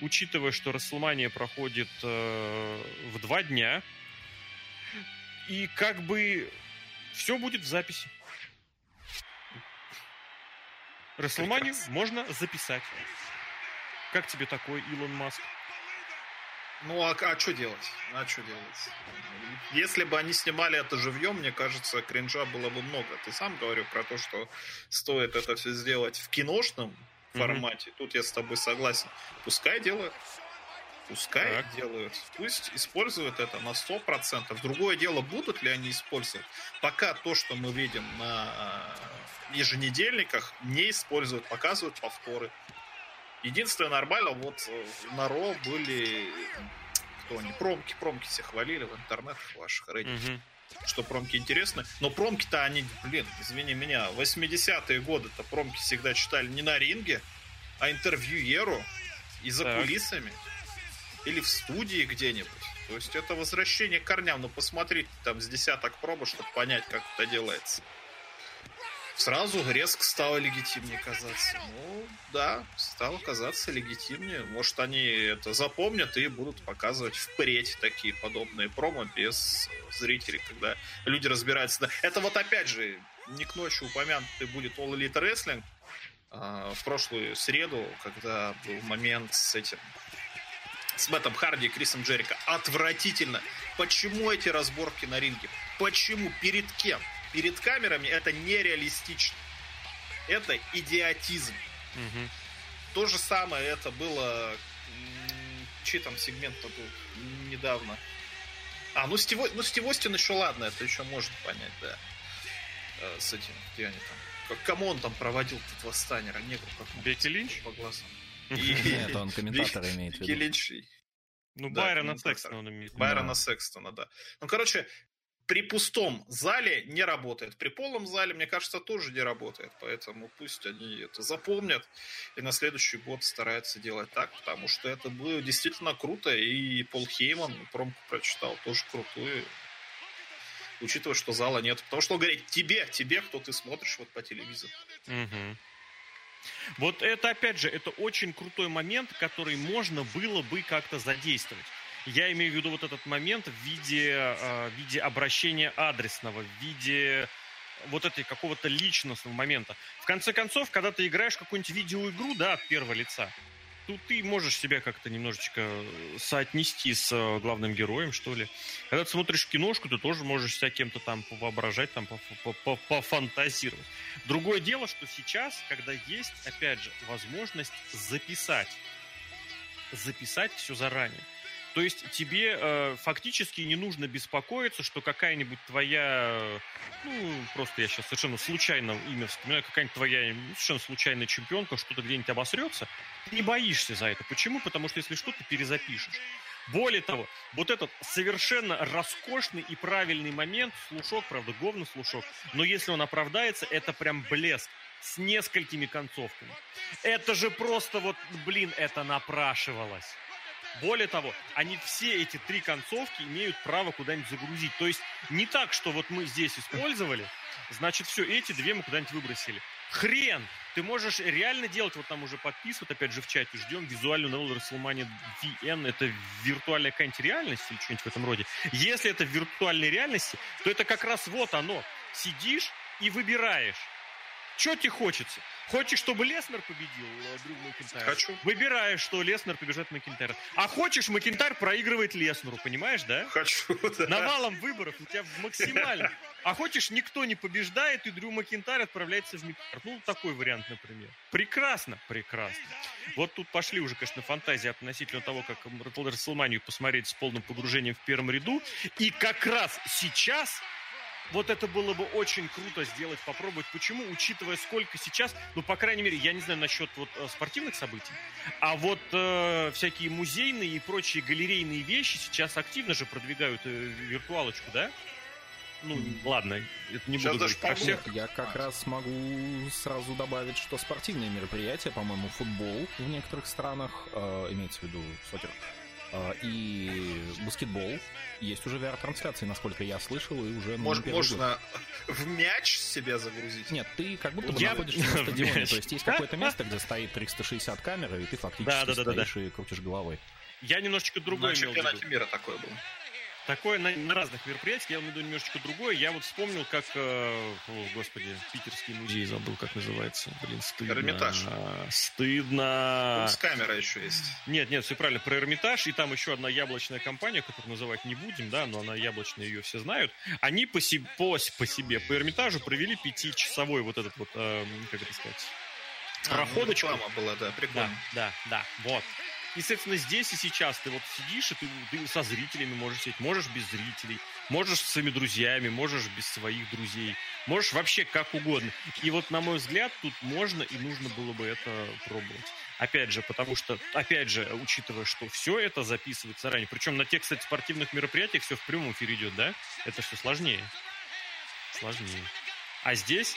учитывая, что Расселмания проходит э, в два дня, и как бы все будет в записи. Расселманию можно записать. Как тебе такой, Илон Маск? Ну а, а что делать? А что делать? Если бы они снимали это живьем, мне кажется, кринжа было бы много. Ты сам говорил про то, что стоит это все сделать в киношном формате. Mm-hmm. Тут я с тобой согласен. Пускай делают. Пускай так. делают. Пусть используют это на 100%. Другое дело, будут ли они использовать. Пока то, что мы видим на еженедельниках, не используют, показывают повторы. Единственное нормально, вот э, на Ро были кто они, промки, промки все хвалили в интернетах ваших, Reddit. Угу. Что промки интересны. Но промки-то они, блин, извини меня, 80-е годы-то промки всегда читали не на ринге, а интервьюеру и за так. кулисами. Или в студии где-нибудь. То есть это возвращение к корням. Ну посмотрите там с десяток проба, чтобы понять, как это делается сразу резко стало легитимнее казаться. Ну, да, стало казаться легитимнее. Может, они это запомнят и будут показывать впредь такие подобные промо без зрителей, когда люди разбираются. Это вот опять же, не к ночи упомянутый будет All Elite Wrestling а, в прошлую среду, когда был момент с этим с Мэттом Харди и Крисом Джерика. Отвратительно. Почему эти разборки на ринге? Почему? Перед кем? Перед камерами это нереалистично. Это идиотизм. Угу. То же самое это было... Чей там сегмент-то был недавно? А, ну Стив, ну Стив Остин еще ладно, это еще можно понять, да. Э, с этим, где они там... Как, кому он там проводил тут восстание? Негру как Бетти Линч? По глазам. Нет, он комментатор имеет в виду. Линч. Ну, Байрона Секстона он имеет. Байрона Секстона, да. Ну, короче, при пустом зале не работает. При полном зале, мне кажется, тоже не работает. Поэтому пусть они это запомнят и на следующий год стараются делать так, потому что это было действительно круто. И Пол Хейман промку прочитал, тоже крутую. Учитывая, что зала нет. Потому что он говорит тебе, тебе, кто ты смотришь вот по телевизору. Угу. Вот это, опять же, это очень крутой момент, который можно было бы как-то задействовать. Я имею в виду вот этот момент в виде, э, в виде обращения адресного, в виде вот этой какого-то личностного момента. В конце концов, когда ты играешь какую-нибудь видеоигру, да, от первого лица, тут ты можешь себя как-то немножечко соотнести с э, главным героем, что ли. Когда ты смотришь киношку, ты тоже можешь себя кем-то там воображать, там пофантазировать. Другое дело, что сейчас, когда есть, опять же, возможность записать, записать все заранее. То есть тебе э, фактически не нужно беспокоиться, что какая-нибудь твоя, ну, просто я сейчас совершенно случайно имя вспоминаю, какая-нибудь твоя совершенно случайная чемпионка что-то где-нибудь обосрется. Ты не боишься за это. Почему? Потому что если что, ты перезапишешь. Более того, вот этот совершенно роскошный и правильный момент, слушок, правда, говно слушок, но если он оправдается, это прям блеск с несколькими концовками. Это же просто вот, блин, это напрашивалось. Более того, они все эти три концовки имеют право куда-нибудь загрузить. То есть не так, что вот мы здесь использовали, значит, все, эти две мы куда-нибудь выбросили. Хрен! Ты можешь реально делать, вот там уже подписывают, опять же, в чате, ждем визуальную новеллу WrestleMania VN, это виртуальная какая-нибудь реальность или что-нибудь в этом роде. Если это в виртуальной реальности, то это как раз вот оно. Сидишь и выбираешь Что тебе хочется? Хочешь, чтобы Леснер победил э, Дрю Макинтайр? Хочу. Выбираешь, что Леснер побежит Макинтайр. А хочешь, Макинтайр проигрывает Леснеру, понимаешь, да? Хочу, да. Навалом выборов у тебя максимально. А хочешь, никто не побеждает, и Дрю Макинтайр отправляется в Мидкард. Ну, такой вариант, например. Прекрасно, прекрасно. Вот тут пошли уже, конечно, фантазии относительно того, как Расселманию посмотреть с полным погружением в первом ряду. И как раз сейчас вот это было бы очень круто сделать, попробовать. Почему? Учитывая, сколько сейчас, ну, по крайней мере, я не знаю насчет вот э, спортивных событий, а вот э, всякие музейные и прочие галерейные вещи сейчас активно же продвигают э, виртуалочку, да? Ну, ладно, это не Сейчас буду говорить про всех. Я как раз могу сразу добавить, что спортивные мероприятия, по-моему, футбол в некоторых странах, э, имеется в виду сокер, а, и баскетбол. Есть уже VR-трансляции, насколько я слышал, и уже... Может, можно в мяч себя загрузить? Нет, ты как будто бы я... находишься на стадионе, то есть есть какое-то место, где стоит 360 камер, и ты фактически стоишь и крутишь головой. Я немножечко другой имел в виду. мира такое было. Такое на, на разных мероприятиях, я вам иду немножечко другое. Я вот вспомнил, как, э, о, господи, питерский музей забыл, как называется. Блин, стыдно. Эрмитаж. Стыдно. С камера еще есть. Нет, нет, все правильно, про Эрмитаж. И там еще одна яблочная компания, которую называть не будем, да, но она яблочная, ее все знают. Они по, себе, по, по себе, по Эрмитажу провели пятичасовой вот этот вот, э, как это сказать, проходочку. А, ну, была, да, прикольно. Да, да, да, вот. И, соответственно, здесь и сейчас ты вот сидишь, и ты, ты со зрителями можешь сидеть, можешь без зрителей, можешь с своими друзьями, можешь без своих друзей, можешь вообще как угодно. И вот, на мой взгляд, тут можно и нужно было бы это пробовать. Опять же, потому что, опять же, учитывая, что все это записывается ранее, причем на тех, кстати, спортивных мероприятиях все в прямом эфире идет, да? Это все сложнее. Сложнее. А здесь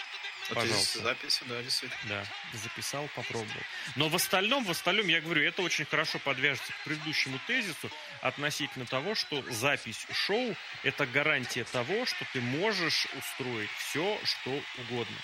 Пожалуйста. Записи, да, действительно. Да, записал, попробовал. Но в остальном, в остальном, я говорю, это очень хорошо подвяжется к предыдущему тезису относительно того, что запись шоу – это гарантия того, что ты можешь устроить все, что угодно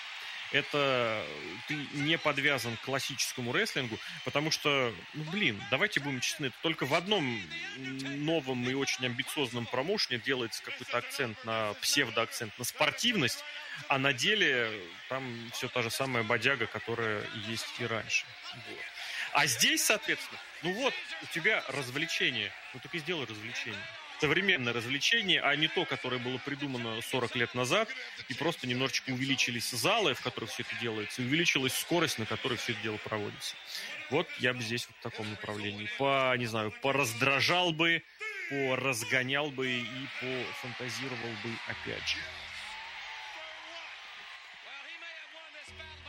это ты не подвязан к классическому рестлингу, потому что, ну, блин, давайте будем честны, только в одном новом и очень амбициозном промоушене делается какой-то акцент на псевдоакцент на спортивность, а на деле там все та же самая бодяга, которая есть и раньше. Вот. А здесь, соответственно, ну вот, у тебя развлечение, ну так и сделай развлечение современное развлечение, а не то, которое было придумано 40 лет назад, и просто немножечко увеличились залы, в которых все это делается, и увеличилась скорость, на которой все это дело проводится. Вот я бы здесь вот в таком направлении. По, не знаю, пораздражал бы, поразгонял бы и пофантазировал бы опять же.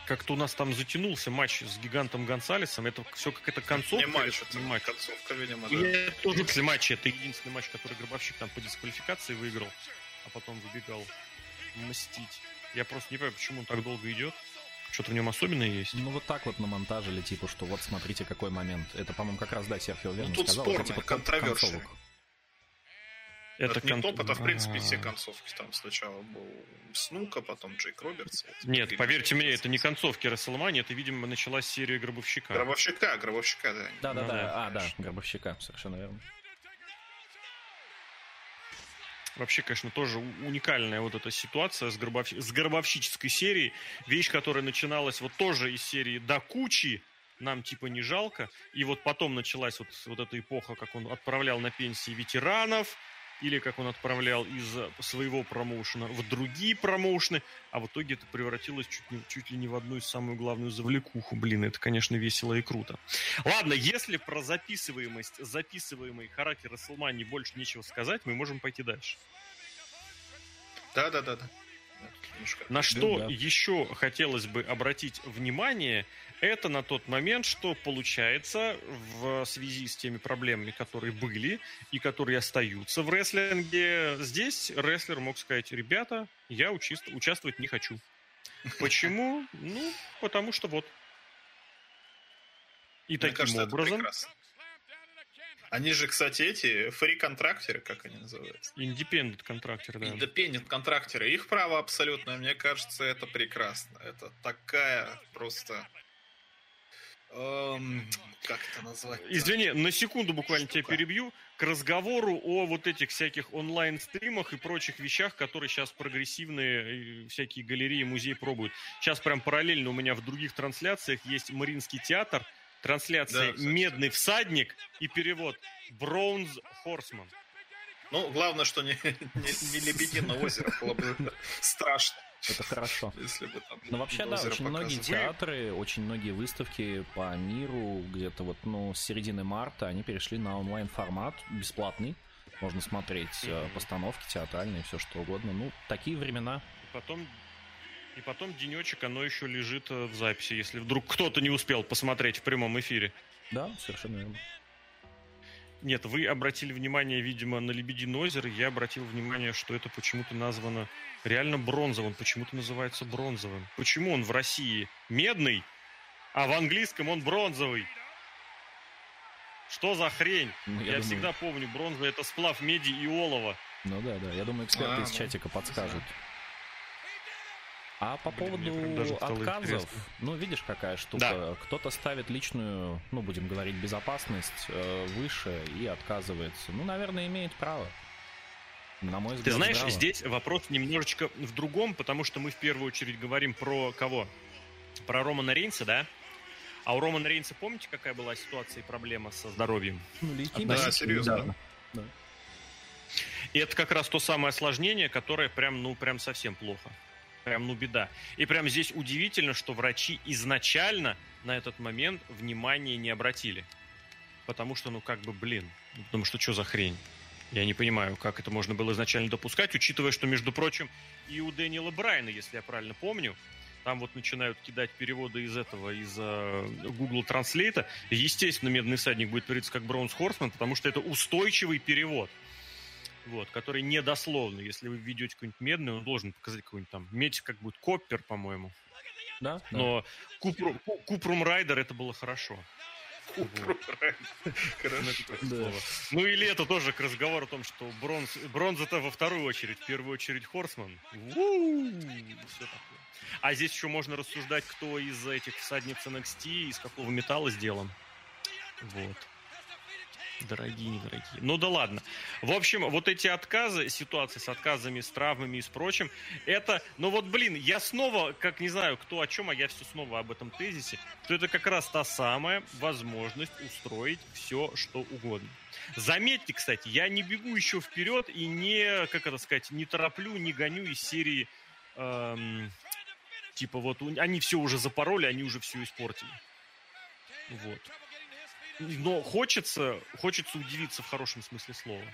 Как-то у нас там затянулся матч с гигантом Гонсалесом. Это все как это концовка. Не матч, это не матч. Концовка, видимо, да. Я тоже после матча. Это единственный матч, который Гробовщик там по дисквалификации выиграл, а потом выбегал мстить. Я просто не понимаю, почему он так долго идет. Что-то в нем особенное есть. Ну, вот так вот на монтаже или типа, что вот смотрите, какой момент. Это, по-моему, как раз, да, Серхио верно ну, тут сказал. Спорная, это типа контроверсия. Это, это не кон... топ, это в принципе все концовки. Там сначала был Снука, потом Джейк Робертс. Нет, поверьте мне, это не концовки Расселмани, это, видимо, началась серия Гробовщика. Гробовщика, Гробовщика, да. Да, да, ну, да. А, да, Гробовщика, совершенно верно. Вообще, конечно, тоже уникальная вот эта ситуация с, гробов... с гробовщической серией. Вещь, которая начиналась вот тоже из серии «До кучи», нам типа не жалко. И вот потом началась вот, вот эта эпоха, как он отправлял на пенсии ветеранов, или как он отправлял из своего промоушена в другие промоушены, а в итоге это превратилось чуть, не, чуть ли не в одну из самую главную завлекуху. Блин, это, конечно, весело и круто. Ладно, если про записываемость, записываемый характер Расселмании больше нечего сказать, мы можем пойти дальше. Да-да-да. На что да. еще хотелось бы обратить внимание, это на тот момент, что получается в связи с теми проблемами, которые были и которые остаются в рестлинге, здесь рестлер мог сказать, ребята, я участвовать не хочу. Почему? Ну, потому что вот. И Мне таким кажется, образом... Они же, кстати, эти фри-контрактеры, как они называются? Индепендент контрактеры, да. Индепендент контрактеры. Их право абсолютно, мне кажется, это прекрасно. Это такая просто Эм, как это назвать? Извини, на секунду буквально Штука. тебя перебью. К разговору о вот этих всяких онлайн-стримах и прочих вещах, которые сейчас прогрессивные всякие галереи, музеи пробуют. Сейчас прям параллельно у меня в других трансляциях есть Мариинский театр, трансляция да, «Медный всадник» и перевод «Бронз Хорсман». Ну, главное, что не, не, не Лебединое озеро, было бы страшно. Это хорошо. Если бы там Но вообще, да, очень многие театры, очень многие выставки по миру, где-то вот, ну, с середины марта, они перешли на онлайн-формат, бесплатный. Можно смотреть mm-hmm. постановки театральные, все что угодно. Ну, такие времена. И потом и потом денечек, оно еще лежит э, в записи, если вдруг кто-то не успел посмотреть в прямом эфире. Да, совершенно верно. Нет, вы обратили внимание, видимо, на Лебединое озеро. Я обратил внимание, что это почему-то названо реально бронзовым. Почему-то называется бронзовым. Почему он в России медный, а в английском он бронзовый? Что за хрень? Ну, я я думаю... всегда помню, бронза это сплав меди и олова. Ну да, да. Я думаю, эксперты а, из ну, чатика подскажут. А по Блин, поводу отказов, ну, видишь, какая штука. Да. Кто-то ставит личную, ну, будем говорить, безопасность э, выше и отказывается. Ну, наверное, имеет право. На мой взгляд, Ты знаешь, здраво. здесь вопрос немножечко в другом, потому что мы в первую очередь говорим про кого? Про Романа Рейнса, да? А у Романа Рейнса помните, какая была ситуация и проблема со здоровьем? Ну, да, серьезно. Да. И это как раз то самое осложнение, которое прям, ну, прям совсем плохо. Прям, ну, беда. И прям здесь удивительно, что врачи изначально на этот момент внимания не обратили. Потому что, ну, как бы, блин, потому что что за хрень? Я не понимаю, как это можно было изначально допускать, учитывая, что, между прочим, и у Дэниела Брайана, если я правильно помню, там вот начинают кидать переводы из этого, из uh, Google Translate. Естественно, «Медный садник» будет переводиться как «Браунс Хорсман», потому что это устойчивый перевод вот, который недословный. Если вы введете какой-нибудь медный, он должен показать какой-нибудь там медь, как будет Коппер, по-моему. Да? Но Купрум, Купрум Райдер это было хорошо. Ну или это тоже к разговору о том, что бронз, бронза-то во вторую очередь, в первую очередь Хорсман. А здесь еще можно рассуждать, кто из этих всадниц NXT, из какого металла сделан. Вот. Дорогие, недорогие. Ну да ладно. В общем, вот эти отказы, ситуации с отказами, с травмами и с прочим, это, ну вот, блин, я снова, как не знаю, кто о чем, а я все снова об этом тезисе, то это как раз та самая возможность устроить все, что угодно. Заметьте, кстати, я не бегу еще вперед и не, как это сказать, не тороплю, не гоню из серии, эм, типа вот, они все уже запороли, они уже все испортили. Вот. Но хочется, хочется удивиться в хорошем смысле слова.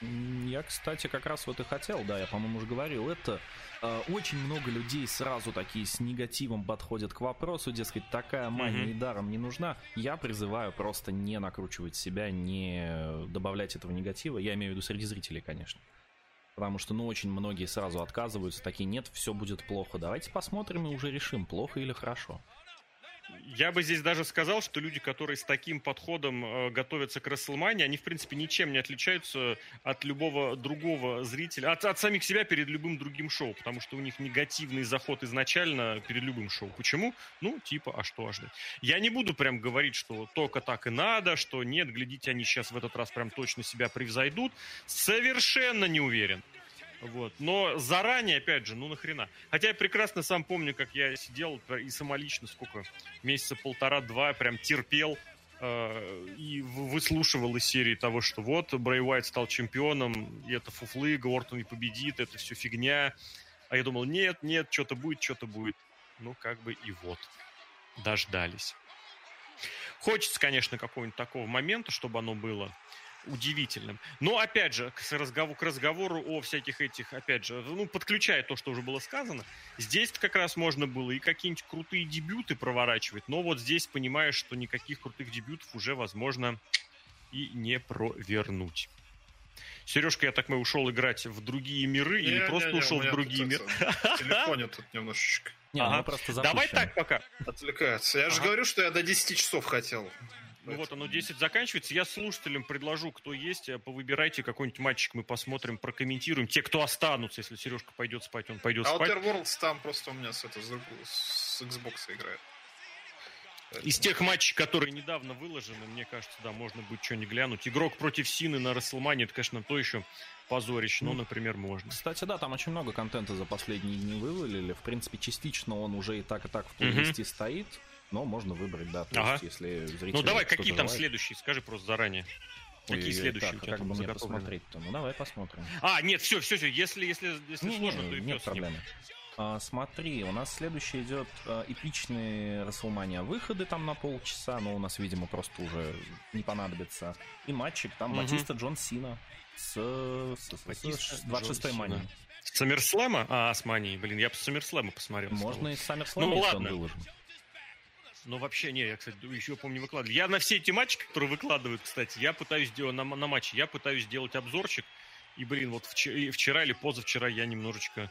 Я, кстати, как раз вот и хотел, да, я, по-моему, уже говорил, это э, очень много людей сразу такие с негативом подходят к вопросу, дескать, такая мания mm-hmm. и даром не нужна. Я призываю просто не накручивать себя, не добавлять этого негатива. Я имею в виду среди зрителей, конечно. Потому что, ну, очень многие сразу отказываются, такие, нет, все будет плохо. Давайте посмотрим и уже решим, плохо или хорошо. Я бы здесь даже сказал, что люди, которые с таким подходом э, готовятся к Расселмане, они, в принципе, ничем не отличаются от любого другого зрителя, от, от самих себя перед любым другим шоу, потому что у них негативный заход изначально перед любым шоу. Почему? Ну, типа, а что аж Я не буду прям говорить, что только так и надо, что нет, глядите, они сейчас в этот раз прям точно себя превзойдут. Совершенно не уверен. Вот. Но заранее, опять же, ну нахрена. Хотя я прекрасно сам помню, как я сидел и самолично сколько, месяца полтора-два прям терпел э, и выслушивал из серии того, что вот Брэй Уайт стал чемпионом, и это фуфлы, Ортон не победит, это все фигня. А я думал, нет, нет, что-то будет, что-то будет. Ну, как бы и вот. Дождались. Хочется, конечно, какого-нибудь такого момента, чтобы оно было удивительным. Но, опять же, к разговору, к разговору о всяких этих, опять же, ну, подключая то, что уже было сказано, здесь как раз можно было и какие-нибудь крутые дебюты проворачивать, но вот здесь понимаешь, что никаких крутых дебютов уже, возможно, и не провернуть. Сережка, я так мы ушел играть в другие миры не, или не, просто не, ушел в другие миры? Телефоне тут немножечко. Не, ага. просто Давай так пока. Отвлекается. Я ага. же говорю, что я до 10 часов хотел. Ну вот оно 10 заканчивается. Я слушателям предложу, кто есть, э, повыбирайте какой-нибудь матчик, мы посмотрим, прокомментируем. Те, кто останутся, если Сережка пойдет спать, он пойдет Outer спать. Outer Worlds там просто у меня с, это, с Xbox играет. Из тех матчей, которые недавно выложены, мне кажется, да, можно будет что-нибудь глянуть. Игрок против Сины на Расселмане, это, конечно, то еще позорище, но, например, можно. Кстати, да, там очень много контента за последние дни вывалили. В принципе, частично он уже и так, и так в плейлисте mm-hmm. стоит, но можно выбрать, да, то ага. есть, если зрители... Ну, давай, какие там следующие, скажи просто заранее. Какие следующие так, у тебя как бы мне посмотреть-то? Ну, давай посмотрим. А, нет, все, все, все, если, если, если не, сложно, не, то и нет проблем. А, смотри, у нас следующий идет а, эпичные Расселмания выходы там на полчаса, но у нас, видимо, просто уже не понадобится. И матчик, там угу. Батиста Джон Сина с, с, с, с 26-й Мани. Саммерслэма? А, с Манией, блин, я по Саммерслэму посмотрел. Можно и Саммерслэма, ну, ладно. выложим. Ну, вообще, не, я, кстати, еще помню выкладывал. Я на все эти матчи, которые выкладывают, кстати, я пытаюсь сделать, на, на матче, я пытаюсь сделать обзорчик, и, блин, вот вчера, вчера или позавчера я немножечко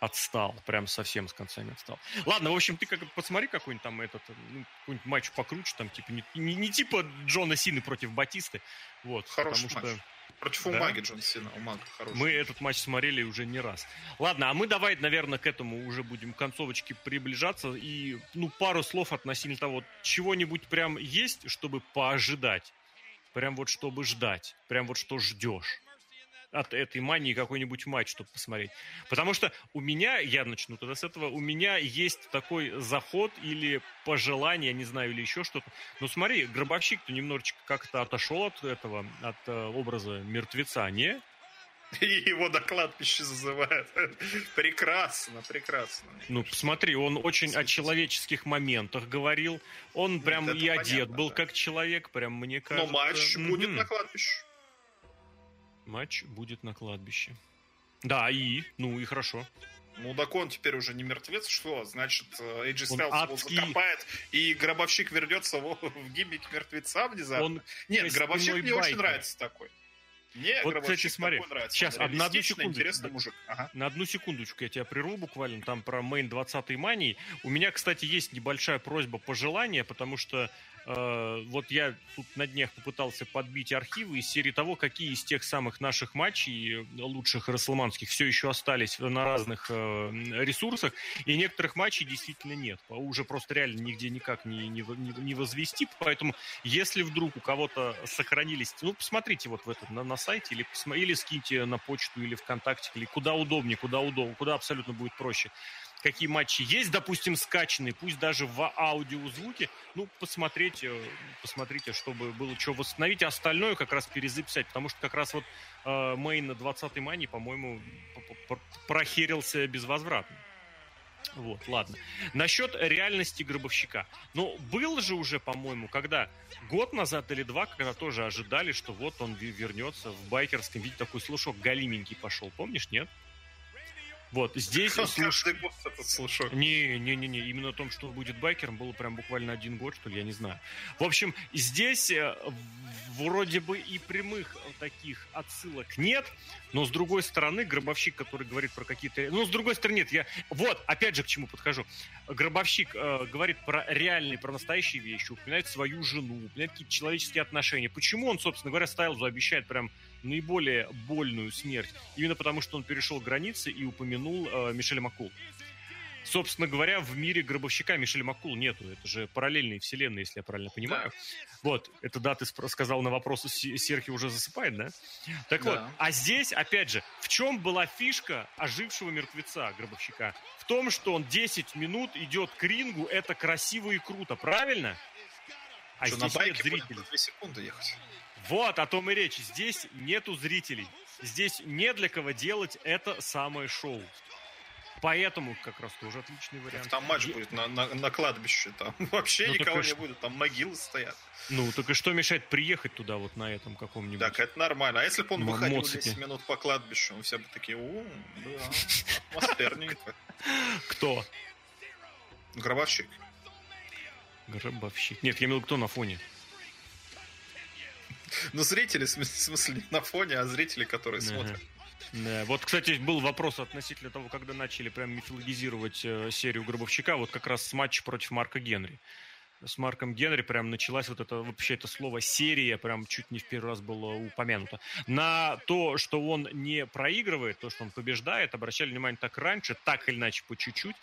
отстал, прям совсем с концами отстал. Ладно, в общем, ты как посмотри какой-нибудь там этот, ну, какой-нибудь матч покруче, там, типа, не, не, не типа Джона Сины против Батисты, вот, Хороший потому матч. что... Против да? Умаги Джон Сина, Умага хороший. Мы этот матч смотрели уже не раз. Ладно, а мы давай, наверное, к этому уже будем к концовочке приближаться. И, ну, пару слов относительно того, чего-нибудь прям есть, чтобы поожидать. Прям вот чтобы ждать. Прям вот что ждешь от этой мании какой-нибудь матч, чтобы посмотреть. Потому что у меня, я начну тогда с этого, у меня есть такой заход или пожелание, не знаю, или еще что-то. Ну смотри, Гробовщик-то немножечко как-то отошел от этого, от э, образа мертвеца, не? И его на кладбище зазывают. прекрасно, прекрасно. Ну, посмотри, он очень Слушайте. о человеческих моментах говорил. Он прям и одет понятно, был да. как человек, прям мне кажется. Но матч mm-hmm. будет на кладбище. Матч будет на кладбище. Да, и? Ну и хорошо. Ну, так он теперь уже не мертвец, что? Значит, Эйджи Стайлз его закопает, и Гробовщик вернется в, в гиммик мертвеца внезапно. Он Нет, Гробовщик мне очень нравится такой. Мне вот, кстати, смотри, сейчас он на одну секунду, интересный мужик. Ага. На одну секундочку я тебя прерву буквально, там про мейн 20 мании. У меня, кстати, есть небольшая просьба, пожелания, потому что вот я тут на днях попытался подбить архивы из серии того, какие из тех самых наших матчей лучших расселманских все еще остались на разных э, ресурсах, и некоторых матчей действительно нет. Уже просто реально нигде никак не, не, не возвести, поэтому если вдруг у кого-то сохранились, ну, посмотрите вот в этот, на, на сайте или, или скиньте на почту или ВКонтакте, или куда удобнее, куда удобнее, куда абсолютно будет проще какие матчи есть, допустим, скачанные, пусть даже в аудиозвуке, ну, посмотрите, посмотрите, чтобы было что восстановить, а остальное как раз перезаписать, потому что как раз вот э, мейн 20-й мани, по-моему, прохерился безвозвратно. Вот, ладно. Насчет реальности гробовщика. Ну, был же уже, по-моему, когда год назад или два, когда тоже ожидали, что вот он вернется в байкерском виде, такой слушок галименький пошел, помнишь, нет? Вот, здесь... Каждый год это слушаю. Не, не, не, не, именно о том, что будет байкером, было прям буквально один год, что ли, я не знаю. В общем, здесь э, вроде бы и прямых таких отсылок нет, но с другой стороны, гробовщик, который говорит про какие-то... Ну, с другой стороны, нет, я... Вот, опять же, к чему подхожу. Гробовщик э, говорит про реальные, про настоящие вещи, упоминает свою жену, упоминает какие-то человеческие отношения. Почему он, собственно говоря, Стайлзу обещает прям наиболее больную смерть. Именно потому, что он перешел границы и упомянул э, Мишеля Маккул. Собственно говоря, в мире гробовщика Мишеля Маккул нету. Это же параллельные вселенные, если я правильно понимаю. Да. Вот, это да, ты сказал на вопрос, Серхи уже засыпает, да? Так да. вот, а здесь, опять же, в чем была фишка ожившего мертвеца гробовщика? В том, что он 10 минут идет к рингу, это красиво и круто, правильно? А что, здесь на нет зрителей. 2 секунды ехать. Вот, о том и речь. Здесь нету зрителей. Здесь не для кого делать это самое шоу. Поэтому как раз тоже отличный вариант. Там матч будет на, на, на кладбище, там вообще ну, никого не будет, там могилы стоят. Ну, так и что мешает приехать туда вот на этом каком-нибудь? Так, это нормально. А если бы он М- выходил моците. 10 минут по кладбищу, мы все бы такие, о, да, атмосферненько. Кто? Гробовщик. Гробовщик. Нет, я имел кто на фоне? Ну, зрители, в смысле, не на фоне, а зрители, которые смотрят. Да. Вот, кстати, был вопрос относительно того, когда начали прям мифологизировать э, серию Гробовщика, вот как раз с матча против Марка Генри. С Марком Генри прям началась вот это, вообще это слово серия, прям чуть не в первый раз было упомянуто. На то, что он не проигрывает, то, что он побеждает, обращали внимание так раньше, так или иначе по чуть-чуть.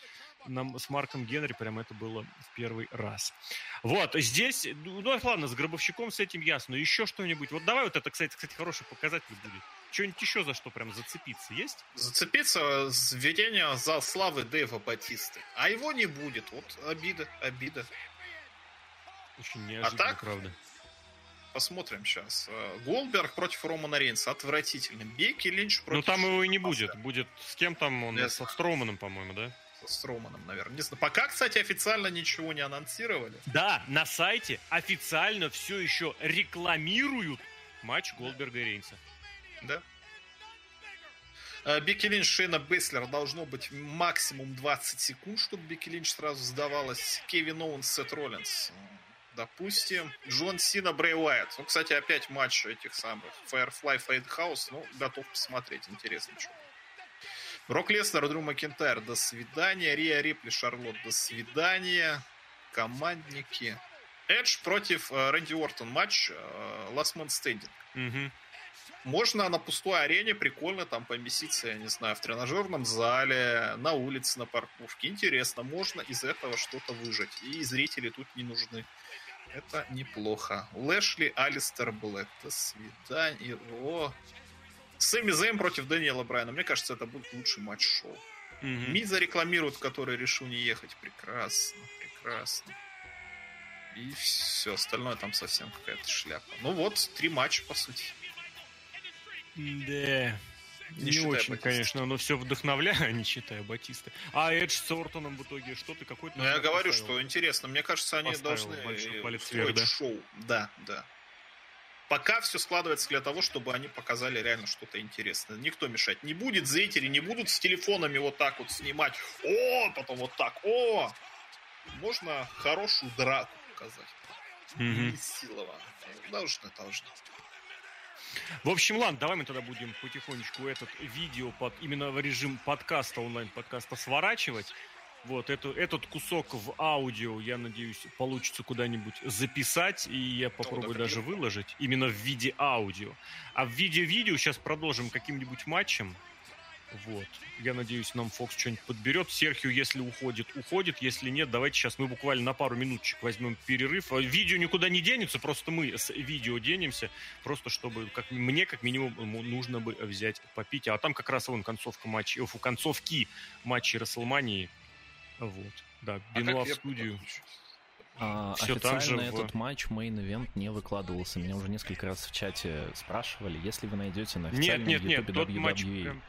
Нам с Марком Генри прям это было в первый раз. Вот, здесь, ну ладно, с Гробовщиком с этим ясно. Еще что-нибудь. Вот давай вот это, кстати, кстати, хороший показатель будет. Что-нибудь еще за что прям зацепиться есть? Зацепиться с введения за славы Дэйва Батисты. А его не будет. Вот обида, обида. Очень неожиданно, а так, правда. Посмотрим сейчас. Э, Голдберг против Романа Рейнса. Отвратительно. Бекки Линч против... Ну там его и не будет. Будет с кем там он? Со Строманом, по-моему, да? Со Строманом, наверное. Не знаю. Пока, кстати, официально ничего не анонсировали. Да, на сайте официально все еще рекламируют матч Голдберга и Рейнса. Да. Э, Бекки Линч, Шейна Бейслер должно быть максимум 20 секунд, чтобы Бекки Линч сразу сдавалась. Кевин Оуэнс, Сет Роллинс. Допустим, Джон Сина, Брей Уайт. Ну, кстати, опять матч этих самых Firefly Fun House. Ну, готов посмотреть. Интересно, что. Брок Леснер, Дрю Макентайр, до свидания. Риа Рипли, Шарлот, до свидания. Командники. Эдж против э, Рэнди Уортон матч э, Last Man Standing. Угу. Можно на пустой арене прикольно там поместиться, я не знаю, в тренажерном зале, на улице, на парковке. Интересно, можно из этого что-то выжать. И зрители тут не нужны. Это неплохо. Лэшли, Алистер Блэк. До свидания. О. Сэмми Зэм против Дэниела Брайана. Мне кажется, это будет лучший матч шоу. Mm-hmm. Миза рекламирует, который решил не ехать. Прекрасно, прекрасно. И все, остальное там совсем какая-то шляпа. Ну вот, три матча, по сути. Да. Не, не очень, Батиста. конечно, но все вдохновляю, не считая Батиста. А Эдж с Ортоном в итоге что ты какой-то... Ну, я говорю, поставил? что интересно. Мне кажется, они поставил должны палец вверх, да? шоу. Да, да. Пока все складывается для того, чтобы они показали реально что-то интересное. Никто мешать не будет, зрители не будут с телефонами вот так вот снимать. О, потом вот так, о! Можно хорошую драку показать. Силово. Должно, должно. В общем, ладно, давай мы тогда будем потихонечку этот видео под именно в режим подкаста, онлайн-подкаста сворачивать. Вот, эту, этот кусок в аудио, я надеюсь, получится куда-нибудь записать, и я попробую даже выложить именно в виде аудио. А в виде видео сейчас продолжим каким-нибудь матчем, вот. Я надеюсь, нам Фокс что-нибудь подберет. Серхио, если уходит, уходит. Если нет, давайте сейчас мы буквально на пару минуточек возьмем перерыв. А видео никуда не денется, просто мы с видео денемся. Просто чтобы, как мне, как минимум, нужно бы взять попить. А там как раз вон концовка матча, концовки матчей Расселмании. Вот. Да, Бенуа а в студию. А, Все официально же этот в... матч Main Event не выкладывался. Меня уже несколько раз в чате спрашивали, если вы найдете на официальном нет, нет, YouTube нет, тот WWE, матч прям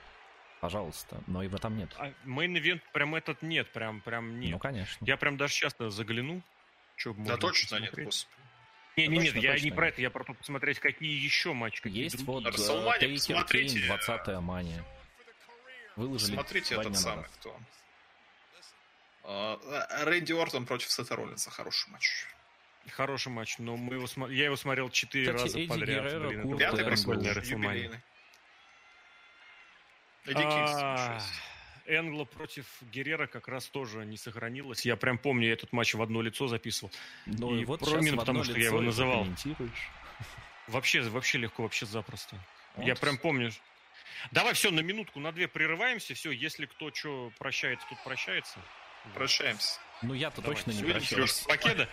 пожалуйста. Но его там нет. А main event прям этот нет, прям, прям нет. Ну, конечно. Я прям даже часто загляну. Что да точно нет, господи. Не, не, нет, я не про это, я про то посмотреть, какие еще матчи. Какие Есть вот э, Тейкер Кейн, 20-я мания. Выложили Смотрите этот самый, кто. Э, Рэнди Ортон против Сета Роллинса. Хороший матч. Хороший матч, но мы его, я его смотрел четыре раза Эдди подряд. Геррера, Блин, Курт, Пятый прикольный, а, Энгло против Герера как раз тоже не сохранилось. Я прям помню, я этот матч в одно лицо записывал. Ну и вот именно потому, что я его называл. Вообще, вообще легко, вообще запросто. Вот. Я прям помню. Давай все, на минутку, на две прерываемся. Все, если кто что прощается, тут прощается. Прощаемся. Ну я-то точно не прощаюсь. Покеда.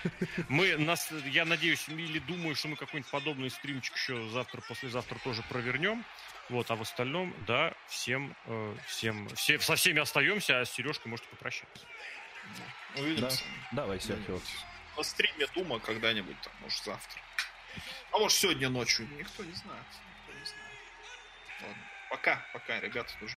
Мы нас, я надеюсь, или думаю, что мы какой-нибудь подобный стримчик еще завтра, послезавтра тоже провернем. Вот, а в остальном, да, всем, э, всем, все, со всеми остаемся, а с Сережкой можете попрощаться. Увидимся. Да. Давай, Серхио. На стриме Дума когда-нибудь, там, может, завтра. А может, сегодня ночью. Никто не знает. Никто не знает. Ладно. Пока, пока, ребята, тоже.